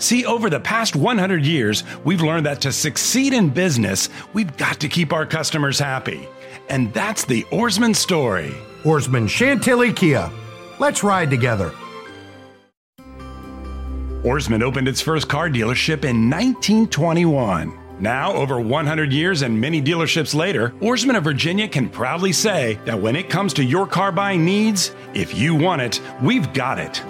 See, over the past 100 years, we've learned that to succeed in business, we've got to keep our customers happy. And that's the Ourisman story. Ourisman Chantilly Kia. Let's ride together. Ourisman opened its first car dealership in 1921. Now, over 100 years and many dealerships later, Ourisman of Virginia can proudly say that when it comes to your car buying needs, if you want it, we've got it.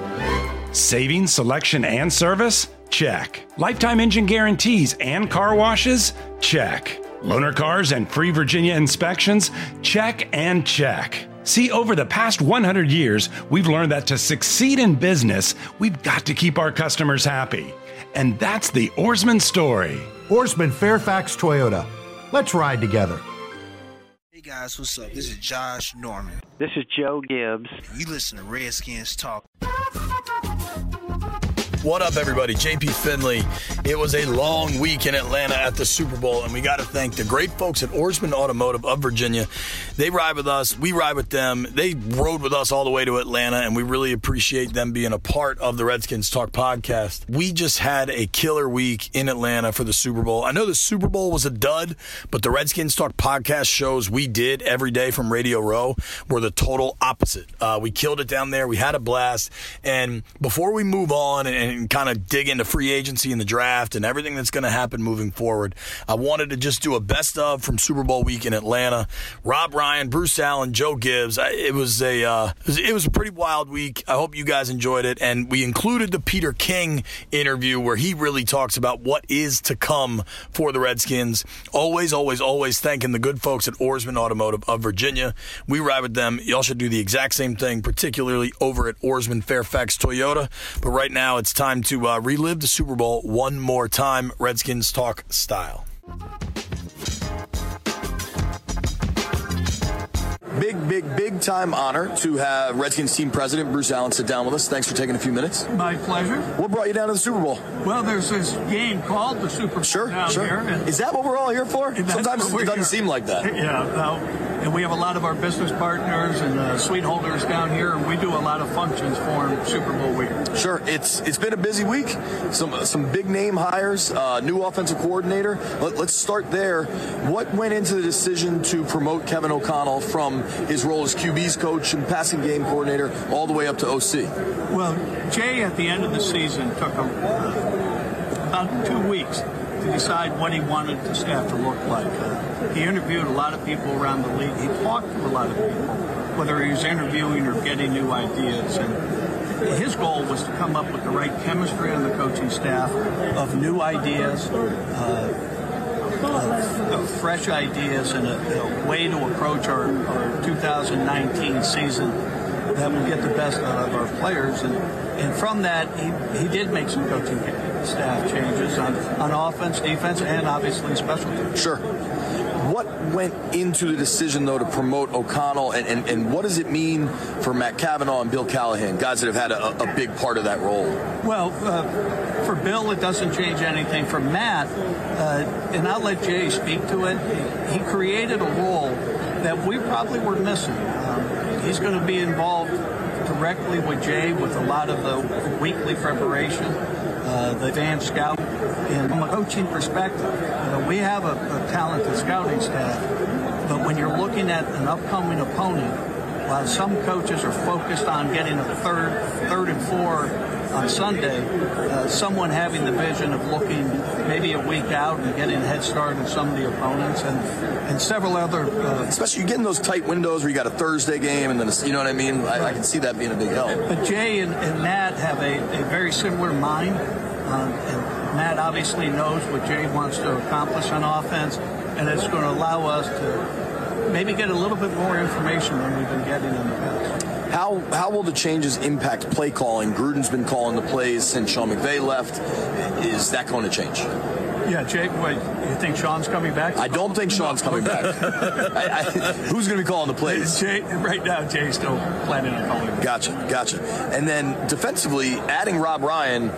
Saving, selection, and service? Check. Lifetime engine guarantees and car washes? Check. Loaner cars and free Virginia inspections? Check and check. See, over the past 100 years, we've learned that to succeed in business, we've got to keep our customers happy. And that's the Ourisman story. Ourisman Fairfax Toyota. Let's ride together. Hey guys, what's up? This is Josh Norman. This is Joe Gibbs. You listen to Redskins Talk. What up, everybody? JP Finlay. It was a long week in Atlanta at the Super Bowl, and we got to thank the great folks at Ourisman Automotive of Virginia. They ride with us, we ride with them. They rode with us all the way to Atlanta, and we really appreciate them being a part of the Redskins Talk podcast. We just had a killer week in Atlanta for the Super Bowl. I know the Super Bowl was a dud, but the Redskins Talk podcast shows we did every day from Radio Row were the total opposite. Uh, we killed it down there, we had a blast, and before we move on and and kind of dig into free agency and the draft and everything that's going to happen moving forward. I wanted to just do a best of from Super Bowl week in Atlanta. Rob Ryan, Bruce Allen, Joe Gibbs. It was a uh, it was a pretty wild week. I hope you guys enjoyed it, and we included the Peter King interview where he really talks about what is to come for the Redskins. Always, always, always thanking the good folks at Ourisman Automotive of Virginia. We ride with them. Y'all should do the exact same thing, particularly over at Ourisman Fairfax Toyota. But right now, it's time to uh, relive the Super Bowl one more time, Redskins talk style. Big, big, big time honor to have Redskins team president Bruce Allen sit down with us. Thanks for taking a few minutes. My pleasure. What brought you down to the Super Bowl? Well, there's this game called the Super Bowl Sure, down sure. here. Is that what we're all here for? Sometimes it doesn't here. seem like that. Yeah, no. and we have a lot of our business partners and uh, suite holders down here, and we do a lot of functions for them Super Bowl week. Sure, it's it's been a busy week. Some some big name hires, uh, new offensive coordinator. Let, let's start there. What went into the decision to promote Kevin O'Connell from his role as QB's coach and passing game coordinator all the way up to OC? Well, Jay at the end of the season took a, uh, about two weeks to decide what he wanted the staff to look like. Uh, he interviewed a lot of people around the league. He talked to a lot of people, whether he was interviewing or getting new ideas. And his goal was to come up with the right chemistry on the coaching staff of new ideas, uh, fresh ideas, and a, a way to approach our, our 2019 season that will get the best out of our players. And, and from that, he, he did make some coaching staff changes on, on offense, defense, and obviously special teams. Sure. What went into the decision, though, to promote O'Connell, and, and, and what does it mean for Matt Cavanaugh and Bill Callahan, guys that have had a, a big part of that role? Well, uh, for Bill, it doesn't change anything. For Matt, uh, and I'll let Jay speak to it, he created a role that we probably were missing. Um, he's going to be involved directly with Jay with a lot of the weekly preparation, uh, the advanced scout. And from a coaching perspective, we have a, a talented scouting staff, but when you're looking at an upcoming opponent, while some coaches are focused on getting a third, third and four on Sunday, uh, someone having the vision of looking maybe a week out and getting a head start on some of the opponents and, and several other. Uh, Especially you get in those tight windows where you got a Thursday game, and then a, you know what I mean. I, I can see that being a big help. but Jay and, and Matt have a, a very similar mind. Um, and Matt obviously knows what Jay wants to accomplish on offense, and it's going to allow us to maybe get a little bit more information than we've been getting in the past. How how will the changes impact play calling? Gruden's been calling the plays since Sean McVay left. Is that going to change? Yeah, Jay, what, you think Sean's coming back? I don't think Sean's coming back. I, I, who's going to be calling the plays? Jay, right now, Jay's still planning on calling. Gotcha, gotcha. And then defensively, adding Rob Ryan,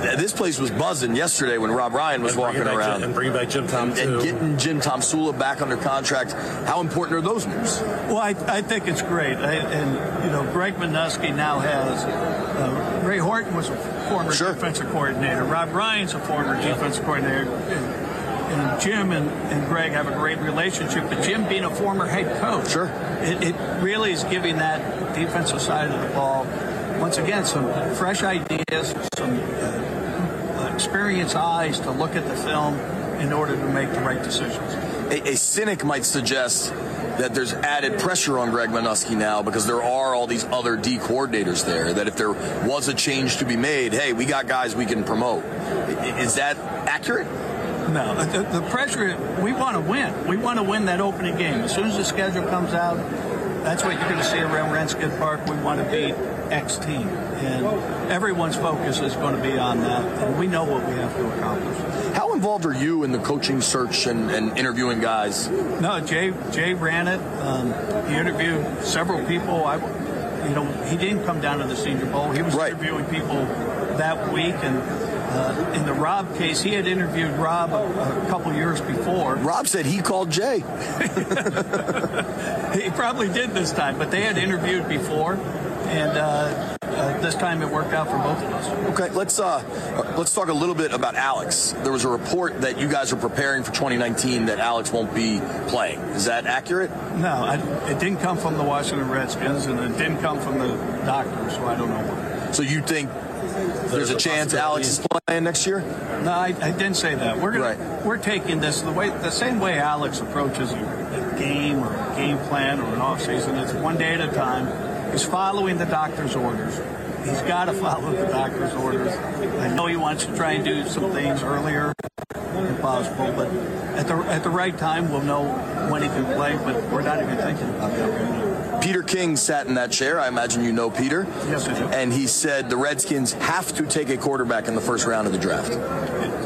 this place was buzzing yesterday when Rob Ryan was and walking around. Jim, and bringing back Jim Tom and, and getting Jim Tomsula back under contract. How important are those moves? Well, I, I think it's great. I, and, you know, Greg Manusky now has, uh, Ray Horton was a former Sure. defensive coordinator. Rob Ryan's a former defensive coordinator. And, and Jim and, and Greg have a great relationship, but Jim being a former head coach, Sure. it, it really is giving that defensive side of the ball, once again, some fresh ideas, some uh, experienced eyes to look at the film in order to make the right decisions. A, a cynic might suggest that there's added pressure on Greg Manusky now because there are all these other D coordinators there. That if there was a change to be made, hey, we got guys we can promote. Is that accurate? No, the, the pressure, we want to win. We want to win that opening game. As soon as the schedule comes out, that's what you're going to see around Redskins Park. We want to beat X team. And everyone's focus is going to be on that. And we know what we have to accomplish. How involved are you in the coaching search and, and interviewing guys? No, Jay, Jay ran it. Um, he interviewed several people. I, you know, he didn't come down to the Senior Bowl. He was Right. interviewing people that week. And uh, in the Rob case, he had interviewed Rob a, a couple years before. Rob said he called Jay. He probably did this time, but they had interviewed before, and uh, uh, this time it worked out for both of us. Okay, let's uh, let's talk a little bit about Alex. There was a report that you guys are preparing for 2019 that Alex won't be playing. Is that accurate? No, I, it didn't come from the Washington Redskins, and it didn't come from the doctors, so I don't know why. So you think there's, a a chance Alex is playing next year? No, I, I didn't say that. We're gonna Right. we're taking this the way the same way Alex approaches a, a game or a game plan or an off season. It's one day at a time. He's following the doctor's orders. He's got to follow the doctor's orders. I know he wants to try and do some things earlier if possible, but at the at the right time we'll know when he can play. But we're not even thinking about that right now. Peter King sat in that chair. I imagine you know Peter. Yes, I do. And he said the Redskins have to take a quarterback in the first round of the draft.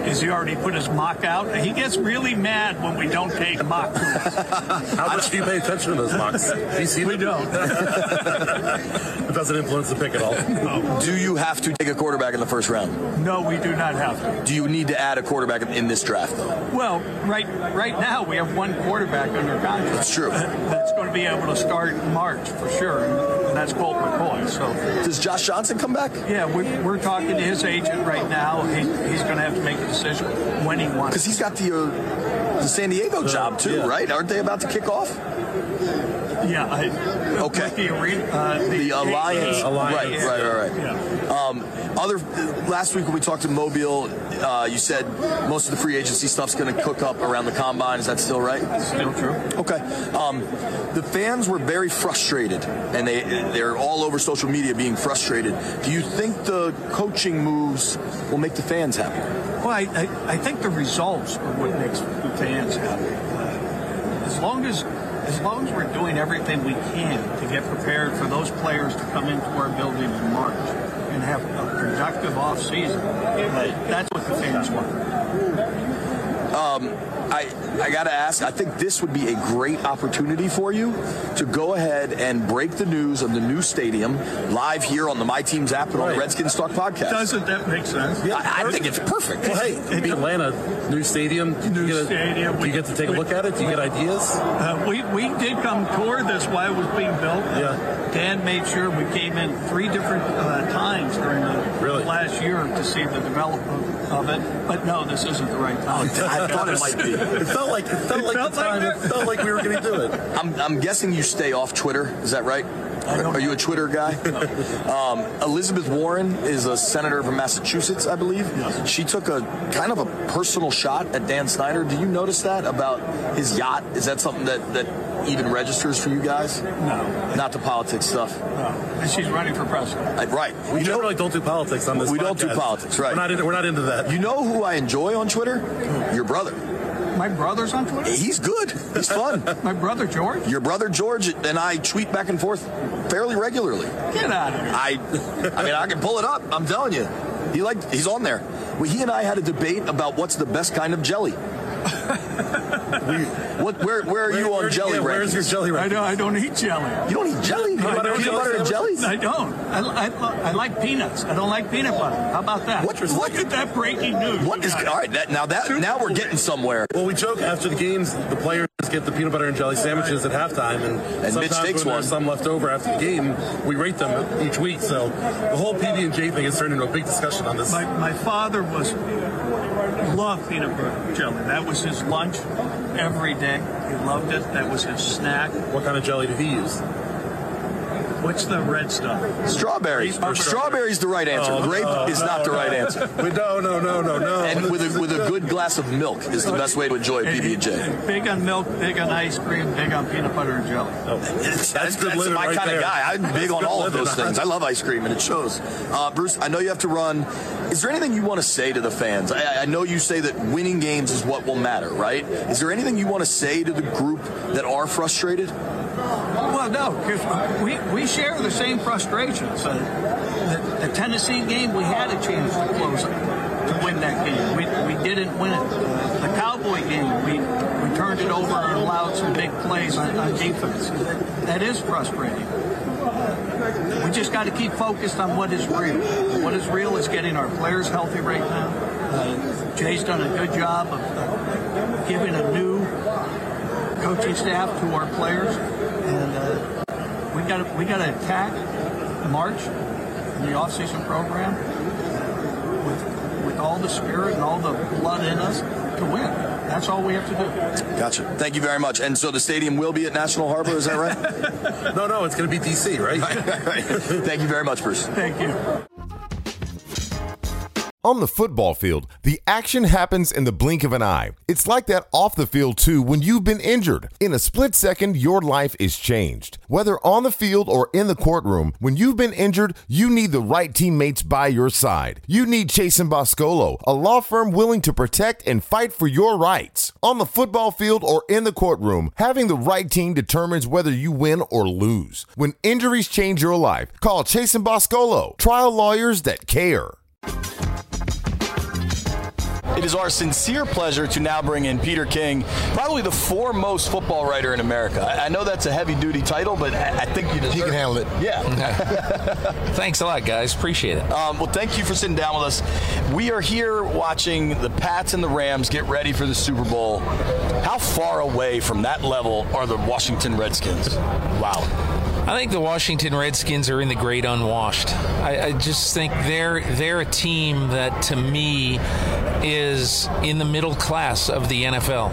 Has he already put his mock out? He gets really mad when we don't take mock. How much do you pay attention to those mocks? Do you see We them? don't. It doesn't influence the pick at all. Do you have to take a quarterback in the first round? No, we do not have to. Do you need to add a quarterback in this draft, though? Well, right right now we have one quarterback under contract. That's true. That's going to be able to start in March for sure, and that's Colt McCoy. So, Does Josh Johnson come back? yeah, we, we're talking to his agent right now. He, he's going to have to make a decision when he Because he's got the uh, the San Diego job too, yeah. right? Aren't they about to kick off? Yeah. I, Okay. The. Uh, the, The alliance, Uh, alliance. right, right, right, right. Yeah. Um, other last week when we talked to Mobile, uh, you said most of the free agency stuff's going to cook up around the combine. Is that still right? Still true. Okay. Um, the fans were very frustrated, and they they're all over social media being frustrated. Do you think the coaching moves will make the fans happy? Well, I, I, I think the results are what makes the fans happy. Uh, As long as as long as we're doing everything we can to get prepared for those players to come into our building in March and have a productive off season, uh, that's what the fans want. I, I got to ask, I think this would be a great opportunity for you to go ahead and break the news of the new stadium live here on the My Teams app and on the Redskins Talk podcast. Doesn't that make sense? I, I think it's perfect. Well, hey, beat Atlanta, new stadium. Do New you get a- stadium. Do you get to take a look at it? Do you get ideas? Uh, we, we did come tour this while it was being built. Yeah. Dan made sure we came in three different uh, times during the Really? last year to see the development of it. But no, this isn't the right time. Oh, I thought it might be. It felt like it felt like felt the time. like it felt like we were going to do it. I'm, I'm guessing you stay off Twitter. Is that right? Don't Are you a Twitter guy? um, Elizabeth Warren is a senator from Massachusetts, I believe. Yes. She took a kind of a personal shot at Dan Snyder. Do you notice that about his yacht? Is that something that, that even registers for you guys? No, Not the politics stuff. no. And she's running for president. Uh, right. We you know, generally don't do politics on this. We don't do politics, right. We're not into, we're not into that. you know who I enjoy on Twitter? Your brother. My brother's on Twitter. He's good. He's fun. My brother George. Your brother George and I tweet back and forth fairly regularly. Get out of here. I, I mean, I can pull it up. I'm telling you. He liked. He's on there. Well, he and I had a debate about what's the best kind of jelly. what? Where? Where are you on where- jelly yeah, rankings? Where's your jelly I ranking? don't, I don't eat jelly. You don't eat jelly. Peanut butter and Peanut jelly butter and jelly. I don't. I, I, I like peanuts. I don't like peanut butter. How about that? What- Look what- at that breaking news. What you is? got. All right. That, now that now we're getting somewhere. Well, we joke after the games, the players get the peanut butter and jelly sandwiches at halftime, and, And Mitch sometimes takes when one. there's some left over after the game, we rate them each week. So the whole PB and J thing has turned into a big discussion on this. My, my father was loved peanut butter jelly. That was his lunch every day. He loved it. That was his snack. What kind of jelly did he use? What's the red stuff? Strawberry. Strawberry's the right answer. Oh, Grape no, is no, not the no. right answer. Wait, no, no, no, no, no. And with a with a good glass of milk is the best way to enjoy PB and J. Big on milk, big on ice cream, big on peanut butter and jelly. That's, That's good living my right kind of guy. I'm big on all of those things. I love ice cream, and it shows. Uh, Bruce, I know you have to run. Is there anything you want to say to the fans? I, I know you say that winning games is what will matter, right? Is there anything you want to say to the group that are frustrated? Well, no, because we, we share the same frustrations. Uh, the, the Tennessee game, we had a chance to close it, to win that game. We, we didn't win it. The Cowboy game, we, we turned it over and allowed some big plays on, on defense. That, is frustrating. We just got to keep focused on what is real. What is real is getting our players healthy right now. Uh, Jay's done a good job of uh, giving a new coaching staff to our players, and uh, we got to we got to attack March in the offseason program with with all the spirit and all the blood in us to win. That's all we have to do. Gotcha. Thank you very much. And so the stadium will be at National Harbor, is that right? No, no, it's going to be DC, right? Thank you very much, Bruce. Thank you. On the football field, the action happens in the blink of an eye. It's like that off the field too when you've been injured. In a split second, your life is changed. Whether on the field or in the courtroom, when you've been injured, you need the right teammates by your side. You need Chasen Boscolo, a law firm willing to protect and fight for your rights. On the football field or in the courtroom, having the right team determines whether you win or lose. When injuries change your life, call Chasen Boscolo, trial lawyers that care. It is our sincere pleasure to now bring in Peter King, probably the foremost football writer in America. I I know that's a heavy duty title, but I I think you deserve He can handle it. Yeah. Thanks a lot, guys. Appreciate it. Um, well, thank you for sitting down with us. We are here watching the Pats and the Rams get ready for the Super Bowl. How far away from that level are the Washington Redskins? Wow. I think the Washington Redskins are in the great unwashed. I, I just think they're they're a team that to me is in the middle class of the NFL.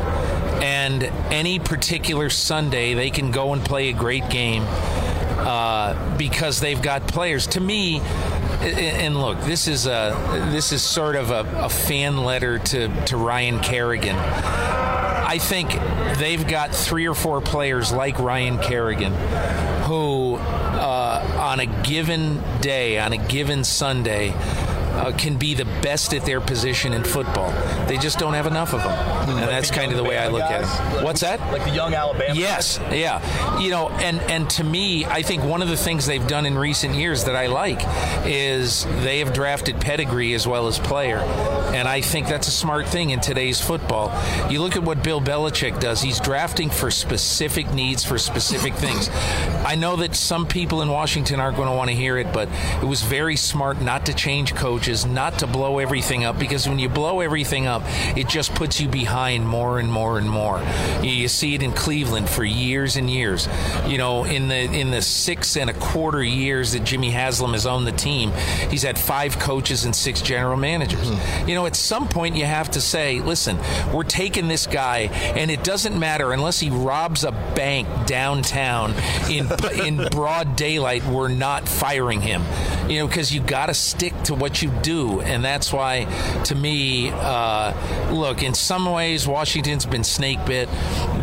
And any particular Sunday they can go and play a great game uh, because they've got players. To me, and look, this is a this is sort of a, a fan letter to, to Ryan Kerrigan. I think they've got three or four players like Ryan Kerrigan who, uh, on a given day, on a given Sunday, uh, can be the best at their position in football. They just don't have enough of them, and that's kind of the way I look at it. What's that? Like the young Alabama. Yes, yeah. You know, and and to me, I think one of the things they've done in recent years that I like is they have drafted pedigree as well as player, and I think that's a smart thing in today's football. You look at what Bill Belichick does; he's drafting for specific needs for specific things. I know that some people in Washington aren't going to want to hear it, but it was very smart not to change coaches, not to blow everything up, because when you blow everything up, it just puts you behind more and more and more. You, you see it in Cleveland for years and years. You know, in the in the six and a quarter years that Jimmy Haslam has owned the team, he's had five coaches and six general managers. Hmm. You know, at some point you have to say, listen, we're taking this guy, and it doesn't matter unless he robs a bank downtown in in broad daylight. We're not firing him. You know, because you got to stick to what you do, and that's why, to me, uh, look. In some ways, Washington's been snake bit,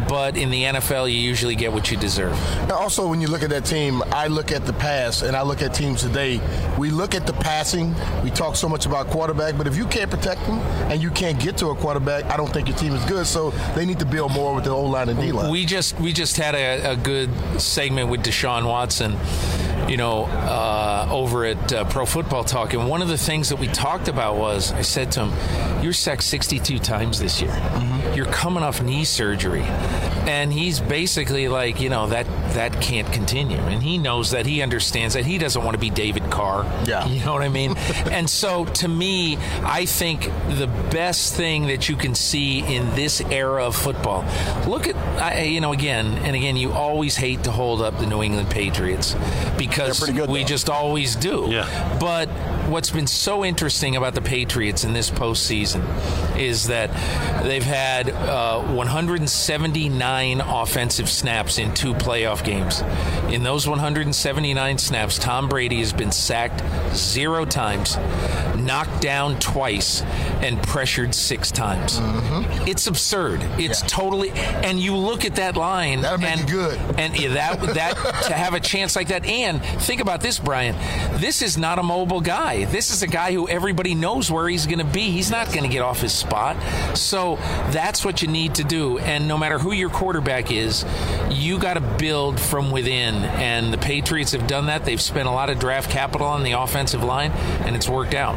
but in the NFL, you usually get what you deserve. And also, when you look at that team, I look at the past and I look at teams today. We look at the passing. We talk so much about quarterback, but if you can't protect them and you can't get to a quarterback, I don't think your team is good. So they need to build more with the O line and D line. We just we just had a, a good segment with Deshaun Watson, you know, uh, over at uh, Pro Football Talk, and one of the things that we talked about was I said to him, "You're sacked 62 times this year. Mm-hmm. You're coming off knee surgery," and he's basically like, you know, that that can't continue, and he knows that. He understands that. He doesn't want to be David Carr. Yeah, you know what I mean. and so, to me, I think the best thing that you can see in this era of football, look at, you know, again and again, you always hate to hold up the New England Patriots because good, we though. just always do. Yeah. But what's been so interesting about the Patriots in this postseason is that they've had uh, 179 offensive snaps in two playoff games. In those 179 snaps, Tom Brady has been sacked zero times, knocked down twice, and pressured six times. Mm-hmm. It's absurd. It's totally. And you look at that line, That'll make and you good. and yeah, that that to have a chance like that. And think about this, Brian. This is not a mobile guy. This is a guy who everybody knows where he's going to be. He's not going to get off his spot. So that's what you need to do. And no matter who your quarterback is, you got to build from within. And the Patriots have done that. They've spent a lot of draft capital on the offensive line, and it's worked out.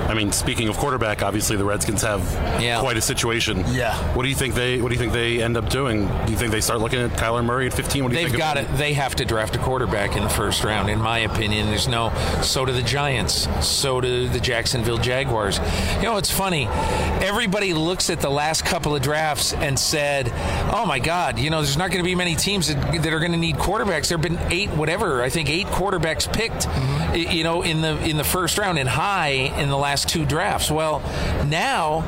I mean, speaking of quarterback, obviously the Redskins have Yeah. quite a situation. Yeah. What do you think they What do you think they end up doing? Do you think they start looking at Kyler Murray at 15? What do you They've think? got it. They have to draft a quarterback in the first round, in my opinion. There's no. So do the Giants. So do the Jacksonville Jaguars. You know, it's funny. Everybody looks at the last couple of drafts and said, "Oh my God, you know, there's not going to be many teams that, that are going to need quarterbacks." There've been eight, whatever. I think eight quarterbacks picked. Mm-hmm. y- You know, in the in the first round and high in the last two drafts. Well, now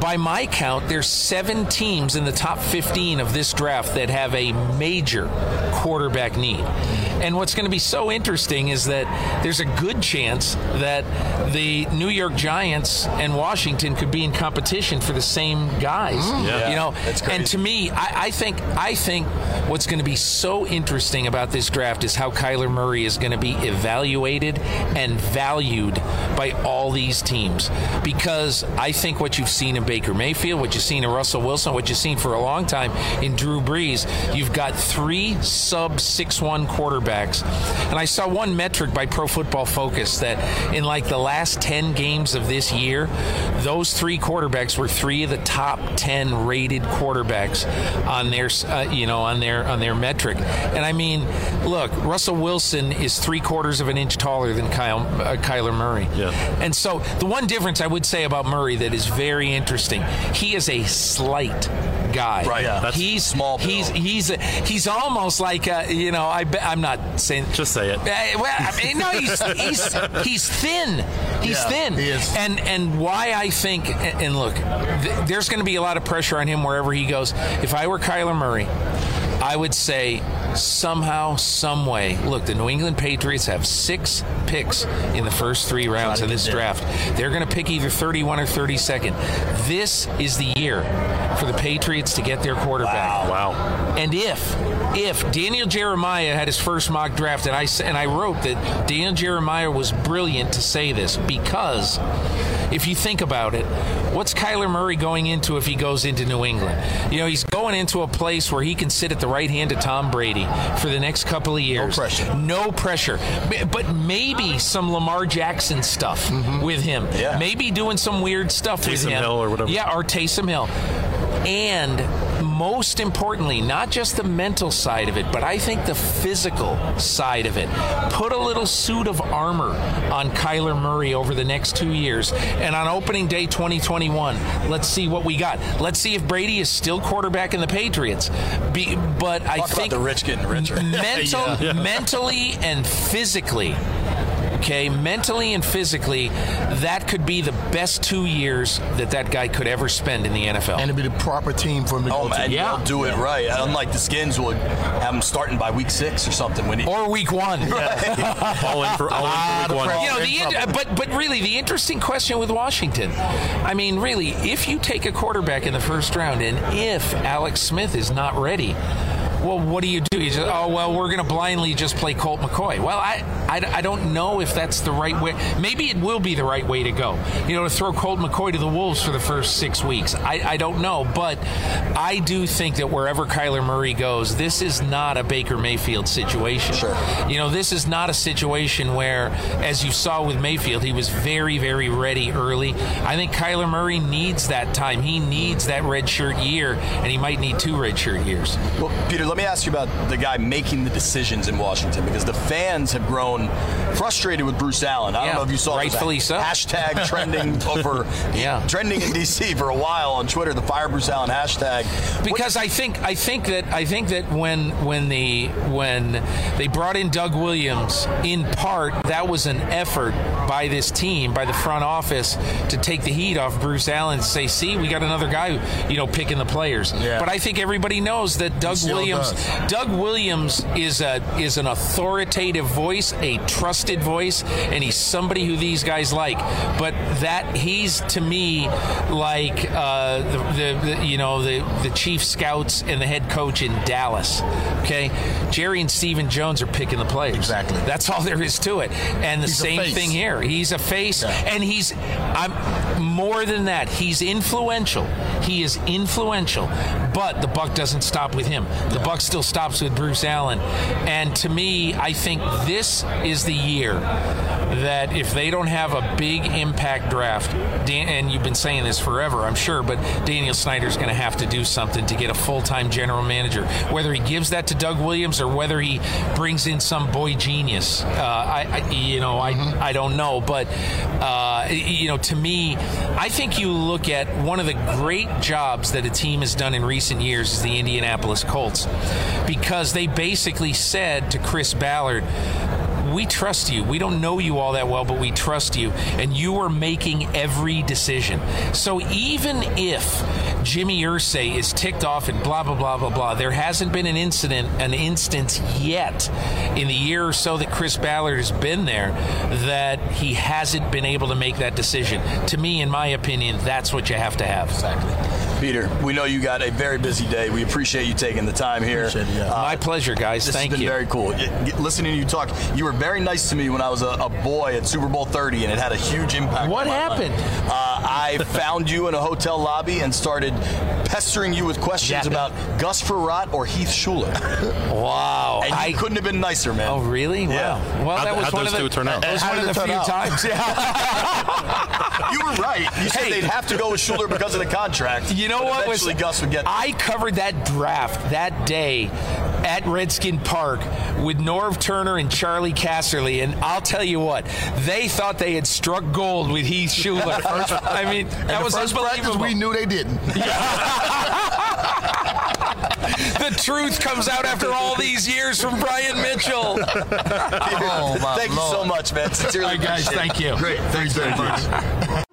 by my count, there's seven teams in the top 15 of this draft that have a major quarterback need. And what's going to be so interesting is that there's a good chance that the New York Giants and Washington could be in competition for the same guys. Mm. Yeah. You know, and to me, I, I think I think what's going to be so interesting about this draft is how Kyler Murray is going to be evaluated and valued by all these teams. Because I think what you've seen in Baker Mayfield, what you've seen in Russell Wilson, what you've seen for a long time in Drew Brees, you've got three sub six one quarterbacks. And I saw one metric by Pro Football Focus that in like the last ten games of this year, those three quarterbacks were three of the top ten rated quarterbacks on their uh, you know on their on their metric. And I mean, look, Russell Wilson is three quarters of an inch taller than Kyle uh, Kyler Murray. Yeah. And so the one difference I would say about Murray that is very interesting, he is a slight guy. Right. Yeah. That's he's small build. He's he's he's almost like a, you know I bet I'm not saying Just say it. uh, well, I mean, no, he's he's he's thin. He's Yeah, thin. he is. And and why I think and and look, th- there's going to be a lot of pressure on him wherever he goes. If I were Kyler Murray, I would say somehow, some way. Look, the New England Patriots have six picks in the first three rounds of this draft. They're going to pick either 31 or 32nd. This is the year for the Patriots to get their quarterback. Wow. wow. And if if Daniel Jeremiah had his first mock draft, and I and I wrote that Daniel Jeremiah was brilliant to say this because if you think about it, what's Kyler Murray going into if he goes into New England? You know, he's going into a place where he can sit at the right hand of Tom Brady for the next couple of years. No pressure. No pressure. But maybe some Lamar Jackson stuff mm-hmm. with him. Yeah. Maybe doing some weird stuff with Taysom him. Hill or whatever. Yeah, or Taysom Hill. And most importantly, not just the mental side of it, but I think the physical side of it. Put a little suit of armor on Kyler Murray over the next two years. And on opening day 2021, let's see what we got. Let's see if Brady is still quarterback in the Patriots. Be, but I Talk about think the rich getting richer. mental, Yeah. mentally and physically. Okay, mentally and physically, that could be the best two years that that guy could ever spend in the NFL. And it'd be the proper team for him to Oh go man, to. Yeah. they'll do it right. Unlike the Skins would have him starting by week six or something. When he, or week one. All in for all in for week one. You know, the in in- but but really, the interesting question with Washington, I mean, really, if you take a quarterback in the first round, and if Alex Smith is not ready, well, what do you do? You just, oh, well, we're going to blindly just play Colt McCoy. Well, I, I, I, don't know if that's the right way. Maybe it will be the right way to go. You know, to throw Colt McCoy to the Wolves for the first six weeks. I, I don't know. But I do think that wherever Kyler Murray goes, this is not a Baker Mayfield situation. Sure. You know, this is not a situation where, as you saw with Mayfield, he was very, very ready early. I think Kyler Murray needs that time. He needs that red shirt year, and he might need two red shirt years. Well, Peter, let me ask you about the guy making the decisions in Washington because the fans have grown frustrated with Bruce Allen. I Yeah, don't know if you saw it was a rightfully so. hashtag trending over Yeah. trending in DC for a while on Twitter, the fire Bruce Allen hashtag. because I think I think that I think that when when the when they brought in Doug Williams, in part that was an effort by this team, by the front office, to take the heat off Bruce Allen and say, "See, we got another guy, you know, picking the players." Yeah. But I think everybody knows that Doug still Williams. Doug Williams is a is an authoritative voice, a trusted voice, and he's somebody who these guys like. But that he's to me like uh, the, the, the you know the the chief scouts and the head coach in Dallas. Okay, Jerry and Stephen Jones are picking the players. Exactly. That's all there is to it. And the He's same thing here. He's a face, Yeah. and he's I'm more than that. He's influential. He is influential, but the buck doesn't stop with him. The buck still stops with Bruce Allen. And to me, I think this is the year that if they don't have a big impact draft, Dan, and you've been saying this forever, I'm sure, but Daniel Snyder's going to have to do something to get a full-time general manager. Whether he gives that to Doug Williams or whether he brings in some boy genius, uh, I, I, you know, I, I don't know, but uh, you know, to me, I think you look at one of the great jobs that a team has done in recent years is the Indianapolis Colts, because they basically said to Chris Ballard we trust you. We don't know you all that well, but we trust you. And you are making every decision. So even if Jimmy Irsay is ticked off and blah, blah, blah, blah, blah, there hasn't been an incident, an instance yet in the year or so that Chris Ballard has been there that he hasn't been able to make that decision. To me, in my opinion, that's what you have to have. Peter, we know you got a very busy day. We appreciate you taking the time here. It, yeah. Uh, My pleasure, guys. This Thank has been you. very cool. Listening to you talk, you were very nice to me when I was a, a boy at Super Bowl 30, and it had a huge impact. What on my life. happened? I found you in a hotel lobby and started pestering you with questions Yeah. about Gus Frerotte or Heath Shuler. Wow. And you I- couldn't have been nicer, man. Oh, really? Yeah. Wow. Well, How'd- that was how'd one those of the, two turn out? That was one of the few out? times. Yeah. You were right. You said Hey. they'd have to go with Shuler because of the contract. You know but what was? Eventually, Gus would get. I covered that draft that day at Redskin Park with Norv Turner and Charley Casserly, and I'll tell you what, they thought they had struck gold with Heath Shuler. I mean, that And was the first practice, unbelievable. we knew they didn't. the truth comes out after all these years from Brian Mitchell. oh, my Thank you so much, man. Sincerely, All right, guys, thank you. Great. Thanks very much.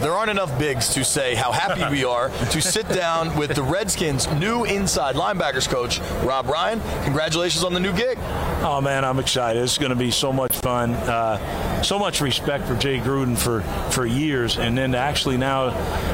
There aren't enough bigs to say how happy we are to sit down with the Redskins' new inside linebackers coach, Rob Ryan. Congratulations on the new gig. Oh man, I'm excited. It's going to be so much fun. Uh, so much respect for Jay Gruden for for years, and then actually now,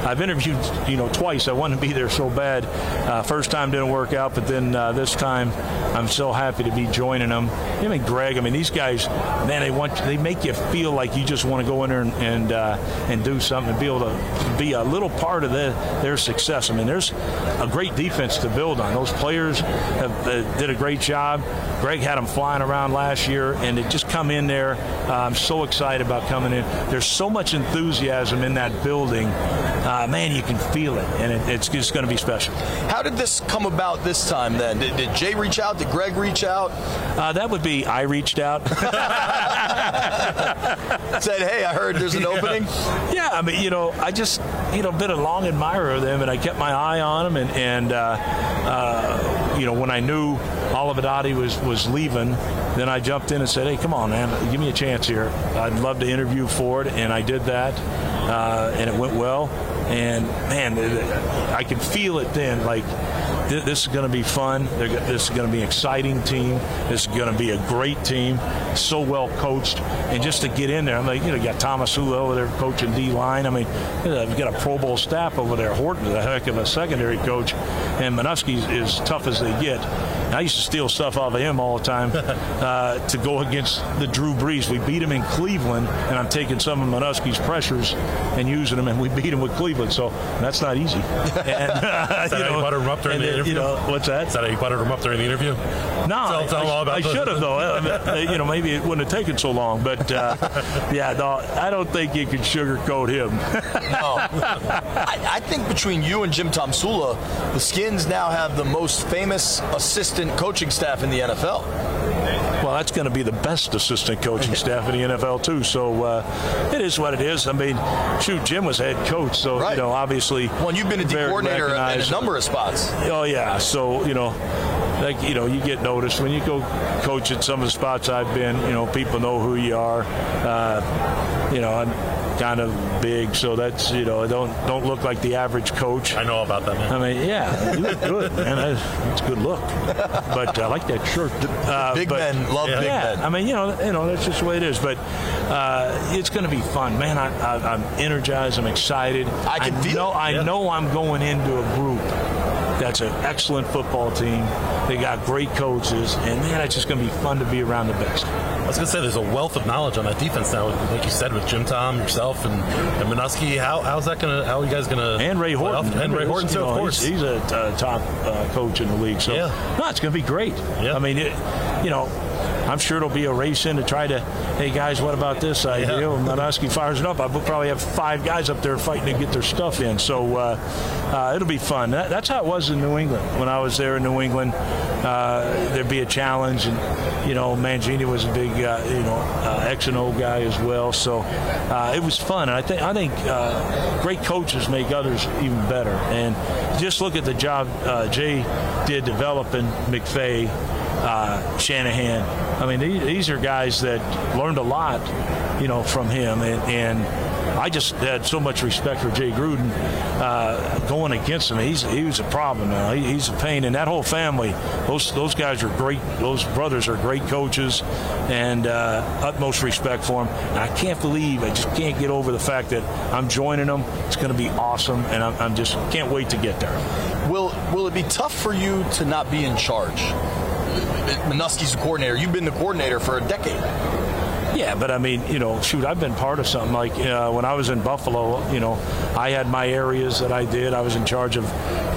I've interviewed you know twice. I wanted to be there so bad. Uh, first time didn't work out, but then uh, this time, I'm so happy to be joining them. Him and Greg. I mean, these guys, man, they want they make you feel like you just want to go in there and and, uh, and do something and be able to be a little part of the, their success. I mean, there's a great defense to build on. Those players have, uh, did a great job. Greg had them flying around last year, and they just come in there. Uh, I'm so excited about coming in. There's so much enthusiasm in that building. Uh, man, you can feel it, and it, it's just going to be special. How did this come about this time then? Did, did Jay reach out? Did Greg reach out? Uh, that would be I reached out. Said, hey, I heard there's an opening. Yeah, I mean, you know, I just, you know, been a long admirer of them, and I kept my eye on them, and, and uh, uh, you know, when I knew Olivadotti was was leaving, then I jumped in and said, "Hey, come on, man, give me a chance here. I'd love to interview for it," and I did that, uh, and it went well. And man, I could feel it then. Like this is going to be fun. This is going to be an exciting team. This is going to be a great team. So well coached, and just to get in there, I mean, you know, you got Tomsula over there coaching D line. I mean, you know, you've got a Pro Bowl staff over there. Horton, a heck of a secondary coach, and Manusky is tough as they get. I used to steal stuff off of him all the time uh, to go against the Drew Brees. We beat him in Cleveland, and I'm taking some of Manusky's pressures and using them, and we beat him with Cleveland. So that's not easy. And, uh, Is that how you buttered him up the interview? You know, what's that? Is that how you buttered him up during the interview? No, tell, tell I, I, I should have though. I mean, you know, maybe it wouldn't have taken so long, but uh, yeah, no, I don't think you could sugarcoat him. no, I, I, think between you and Jim Tomsula, the Skins now have the most famous assistant coaching staff in the NFL. Well, that's going to be the best assistant coaching staff in the NFL too. So uh, it is what it is. I mean, shoot, Jim was head coach, so right. you know, obviously. Well, you've been a coordinator in a number of spots. Oh yeah, so you know, like you know, you get noticed when you go coach at some of the spots I've been. You know, people know who you are. Uh, you know, I'm kind of big, so that's you know, don't don't look like the average coach. I know about that. Man. I mean, yeah, you look good, man. That's a good look. But I like that shirt. Uh, big but, men love yeah, big men. I mean, you know, you know, that's just the way it is. But uh, it's going to be fun, man. I, am energized. I'm excited. I can I feel. Know, it. I yeah. know I'm going into a group that's an excellent football team. They got great coaches, and man, it's just going to be fun to be around the best. I was going to say, there's a wealth of knowledge on that defense now, like you said, with Jim Tom, yourself, and, and Manusky. How, how's that going to? How are you guys going to? And Ray Horton. And, and Ray Horton, too, know, of course. He's, he's a uh, top uh, coach in the league. So, yeah. no, it's going to be great. Yeah. I mean, it, you know, I'm sure it'll be a race in to try to, hey guys, what about this idea? Yeah. When Manusky fires it up, I'll probably have five guys up there fighting to get their stuff in. So uh, uh, it'll be fun. That, that's how it was in New England. When I was there in New England, uh, there'd be a challenge, and you know, Mangini was a big, uh, you know, uh, X and O guy as well. So uh, it was fun. And I think I think great coaches make others even better. And just look at the job Jay did developing McVay uh, Shanahan. I mean, these are guys that learned a lot, you know, from him, and, and I just had so much respect for Jay Gruden uh, going against him. He's he was a problem now. He, he's a pain, and that whole family, those those guys are great. Those brothers are great coaches, and uh, utmost respect for them. And I can't believe I just can't get over the fact that I'm joining them. It's going to be awesome, and I'm, I'm just can't wait to get there. Will Will it be tough for you to not be in charge? Manusky's the coordinator. You've been the coordinator for a decade. Yeah, but I mean, you know, shoot, I've been part of something like uh, when I was in Buffalo. You know, I had my areas that I did. I was in charge of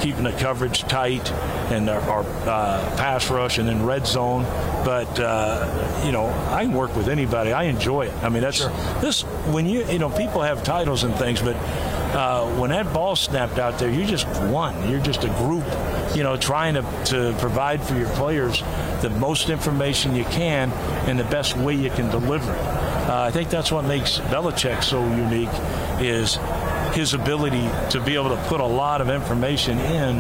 keeping the coverage tight and our, our uh, pass rush and then red zone. But uh, you know, I can work with anybody. I enjoy it. I mean, that's sure. this when you you know people have titles and things, but uh, when that ball snapped out there, you're just one. You're just a group, you know, trying to, to provide for your players the most information you can in the best way you can deliver it. Uh, I think that's what makes Belichick so unique is his ability to be able to put a lot of information in,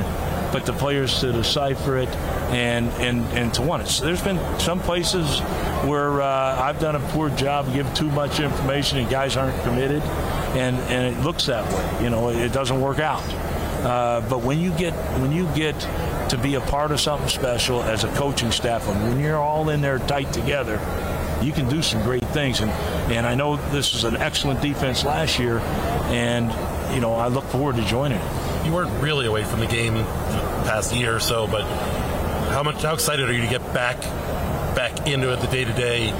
but the players to decipher it and and and to want it. So there's been some places where uh, I've done a poor job, give too much information, and guys aren't committed, and and it looks that way. You know, it doesn't work out. Uh, but when you get when you get to be a part of something special as a coaching staff, and when you're all in there tight together, you can do some great things. And and I know this was an excellent defense last year, and you know I look forward to joining it. You weren't really away from the game the past year or so, but how much how excited are you to get back back into it, the day to day,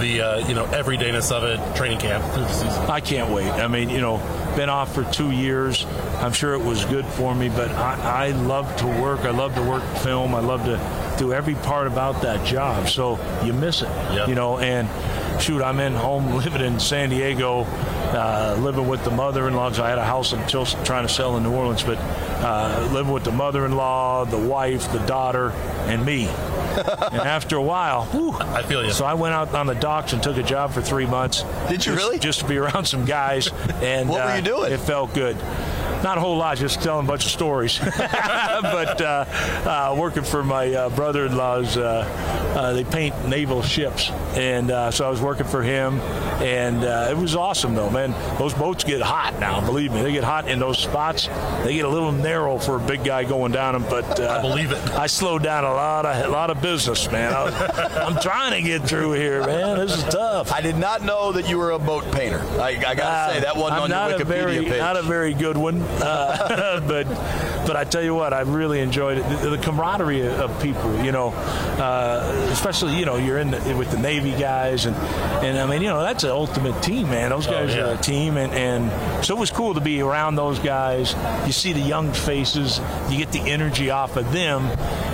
the uh, you know everydayness of it, training camp through the season? I can't wait. I mean, you know, been off for two years. I'm sure it was good for me, but I, I love to work. I love to work film. I love to do every part about that job. So you miss it, yep. you know. And shoot, I'm in home living in San Diego, uh, living with the mother-in-law. I had a house I'm still trying to sell in New Orleans, but uh, living with the mother-in-law, the wife, the daughter, and me. and after a while, whew, I feel you. So I went out on the docks and took a job for three months. Did you just, really? Just to be around some guys. And what were you uh, doing? It felt good. Not a whole lot, just telling a bunch of stories. but uh, uh, working for my uh, brother-in-law's, uh, uh, they paint naval ships, and uh, so I was working for him, and it was awesome though, man. Those boats get hot now, believe me, they get hot in those spots. They get a little narrow for a big guy going down them, but I believe it. I slowed down a lot of a lot of business, man. I, am trying to get through here, man. This is tough. I did not know that you were a boat painter. I, I gotta say that wasn't I'm on your Wikipedia very, page. Not a very good one, uh, but but I tell you what, I really enjoyed it. The, the camaraderie of people, you know, uh, especially you know you're in the, with the Navy guys, and and I mean you know that's an ultimate team, man. Those guys oh, yeah. are a team, and and so it was cool to be around those guys. You see the young faces, you get the energy off of them,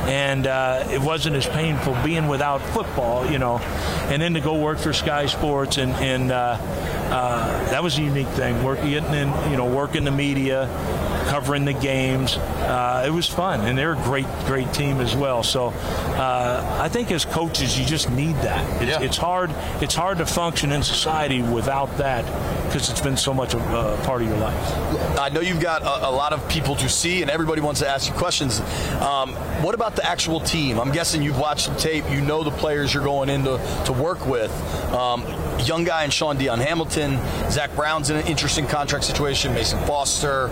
and uh, it wasn't as painful being without football, you know, and then to go work for Sky Sports and and. Uh, uh, that was a unique thing. Working in, you know, working the media, covering the games. Uh, it was fun, and they're a great, great team as well. So uh, I think as coaches, you just need that. It's, Yeah. it's hard. It's hard to function in society without that because it's been so much a uh, part of your life. I know you've got a, a lot of people to see, and everybody wants to ask you questions. Um, what about the actual team? I'm guessing you've watched some tape. You know the players you're going in to, to work with. Um, young guy and Shaun Dion Hamilton. Zach Brown's in an interesting contract situation. Mason Foster.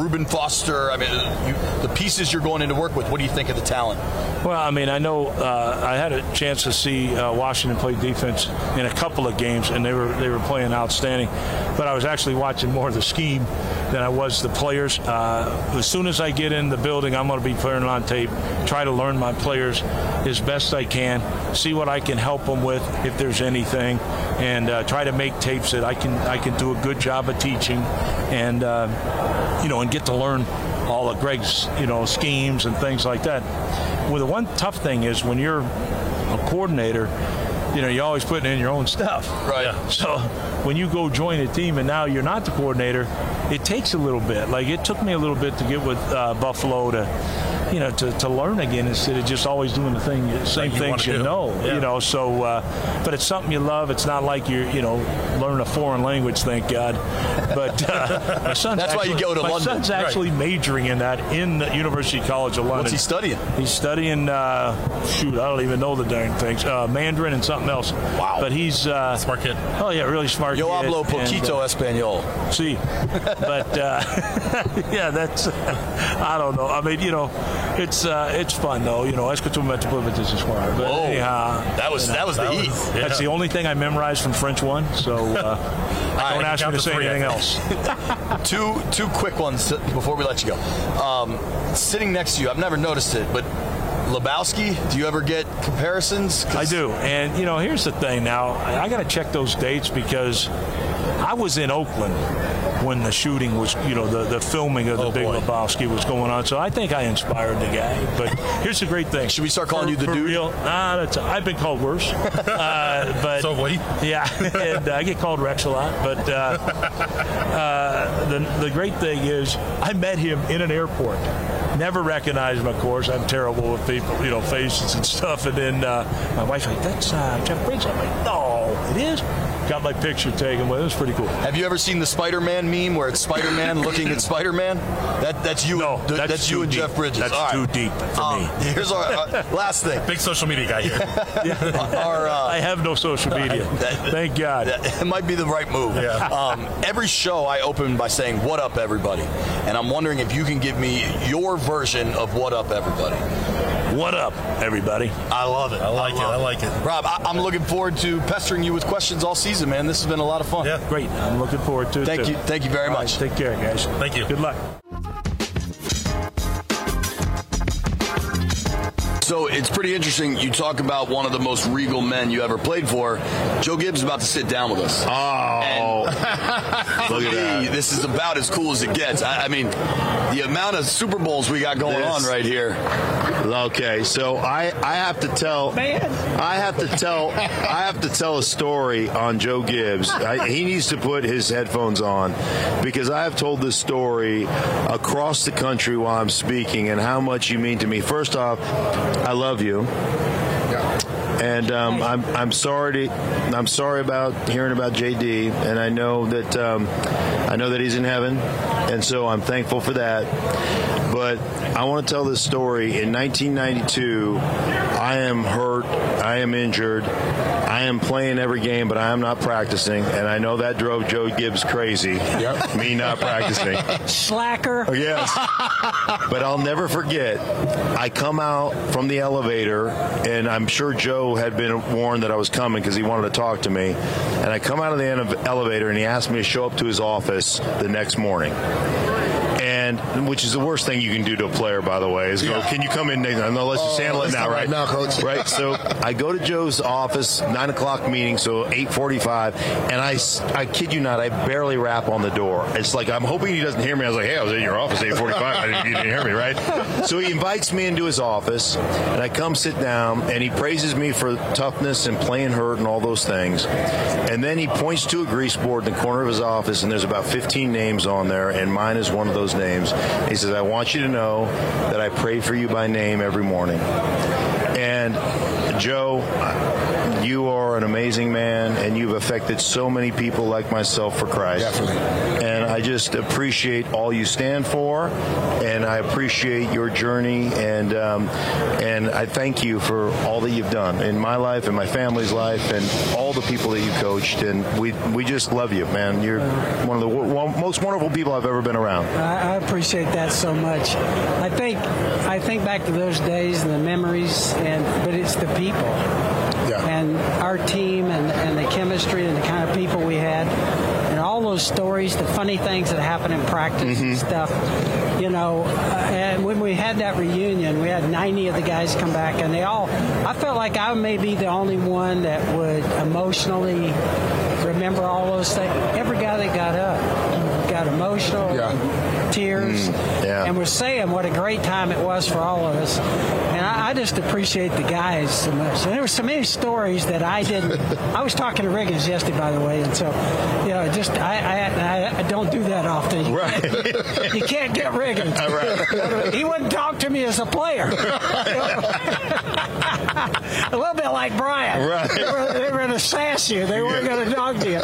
Reuben Foster. I mean, you, the pieces you're going in to work with. What do you think of the talent? Well, I mean, I know uh, I had a chance to see uh, Washington play defense in a couple of games, and they were they were playing outstanding. But I was actually watching more of the scheme than I was the players. Uh, as soon as I get in the building, I'm going to be playing on tape, try to learn my players as best I can, see what I can help them with if there's anything, and uh, try to make tapes that I can I can do a good job of teaching, and uh, you know, and get to learn all of Greg's you know schemes and things like that. Well, the one tough thing is when you're a coordinator, you know, you're always putting in your own stuff. Right. So when you go join a team and now you're not the coordinator, it takes a little bit. Like it took me a little bit to get with uh, Buffalo to, you know, to, to learn again instead of just always doing the thing, same you things wanna you know. Yeah. You know, so uh, but it's something you love. It's not like you're, you know, learning a foreign language. Thank God. But uh, my son's That's why you go to my London. son's Right. actually majoring in that in the University College of London. What's he studying? He's studying, uh, shoot, I don't even know the darn things, uh, Mandarin and something else. Wow. But he's uh, Smart kid. Oh yeah, really smart. Yo kid. hablo And, poquito uh, español. See, but uh, yeah, that's I don't know. I mean, you know, it's uh, it's fun though. You know, mucho this is But Whoa. anyhow, That was that was the heat. that's the only thing I memorized from French one. So uh, don't ask me to to say three, anything else. two two quick ones before we let you go. Um, sitting next to you, I've never noticed it, but Lebowski. Do you ever get comparisons? I do. And, you know, here's the thing now. I, I got to check those dates because I was in Oakland when the shooting was, you know, the, the filming of the Oh, Big boy. Lebowski was going on. So I think I inspired the guy. But here's the great thing. Should we start calling For- you the dude? Real, nah, that's, I've been called worse. Uh, but So have we. Yeah, and uh, I get called Rex a lot. But uh, uh, the, the great thing is I met him in an airport. Never recognized him, of course. I'm terrible with people, you know, faces and stuff. And then uh, my wife's like, that's uh, Jeff Bridges. I'm like, no, it is. Got my picture taken with it. Was pretty cool. Have you ever seen the Spider-Man meme where it's Spider-Man looking at Spider-Man? That that's you. No, and, that's you and deep. Jeff Bridges. That's right. too deep for Um, me. Here's our uh, last thing. Big social media guy here. Our, uh, I have no social media. That- Thank God. That- it might be the right move. Yeah. Um, every show I open by saying "What up, everybody," and I'm wondering if you can give me your version of "What up, everybody." What up, everybody? I love it. I like it. I like it. Rob, I- I'm looking forward to pestering you with questions all season, man. This has been a lot of fun. Yeah. Great. I'm looking forward to it. Thank too. you. Thank you very All right, much. take care, guys. Thank you. Good luck. So it's pretty interesting. You talk about one of the most regal men you ever played for. Joe Gibbs is about to sit down with us. Oh, Look at that. This is about as cool as it gets. I, I mean, the amount of Super Bowls we got going This- on right here. Okay, so I I have to tell I have to tell I have to tell a story on Joe Gibbs. I, he needs to put his headphones on because I have told this story across the country while I'm speaking and how much you mean to me. First off, I love you. And um, I'm I'm sorry to, I'm sorry about hearing about JD, and I know that um, I know that he's in heaven, and so I'm thankful for that. But I want to tell this story. In 1992, I am hurt. I am injured. I am playing every game, but I am not practicing, and I know that drove Joe Gibbs crazy. Yep. Me not practicing. Slacker. Oh, yes. but I'll never forget. I come out from the elevator, and I'm sure Joe had been warned that I was coming because he wanted to talk to me. And I come out of the end of elevator, and he asked me to show up to his office the next morning. And which is the worst thing you can do to a player, by the way, is go, can you come in? Nathan? No, let's just Oh, handle it now, right? right now, coach. Right. So I go to Joe's office, nine o'clock meeting, so eight forty-five, and I, I kid you not, I barely rap on the door. It's like I'm hoping he doesn't hear me. I was like, hey, I was in your office eight forty-five. You didn't hear me, right? So he invites me into his office, and I come sit down, and he praises me for toughness and playing hurt and all those things, and then he points to a grease board in the corner of his office, and there's about 15 names on there, and mine is one of those names. He says, I want you to know that I pray for you by name every morning. And Joe, you are an amazing man, and you've affected so many people like myself for Christ. Definitely. And I just appreciate all you stand for, and I appreciate your journey, and um, and I thank you for all that you've done in my life, and my family's life, and all the people that you coached. And we we just love you, man. You're one of the one, most wonderful people I've ever been around. I, I appreciate that so much. I think I think back to those days and the memories, and but it's the people and our team and, and the chemistry and the kind of people we had, and all those stories, the funny things that happen in practice and stuff. You know, uh, and when we had that reunion, we had 90 of the guys come back, and they all. I felt like I may be the only one that would emotionally remember all those things. Every guy that got up got emotional, tears, yeah. and was saying what a great time it was for all of us. And I, I just appreciate the guys so much. And there were so many stories that I didn't. I was talking to Riggins yesterday, by the way, and so you know, just I I, I, I don't do that often. Right. you can't get Riggins. Right. He wouldn't talk to me as a player. a little bit like Brian. Right. They were, they were going to sass you. They weren't going to talk to you.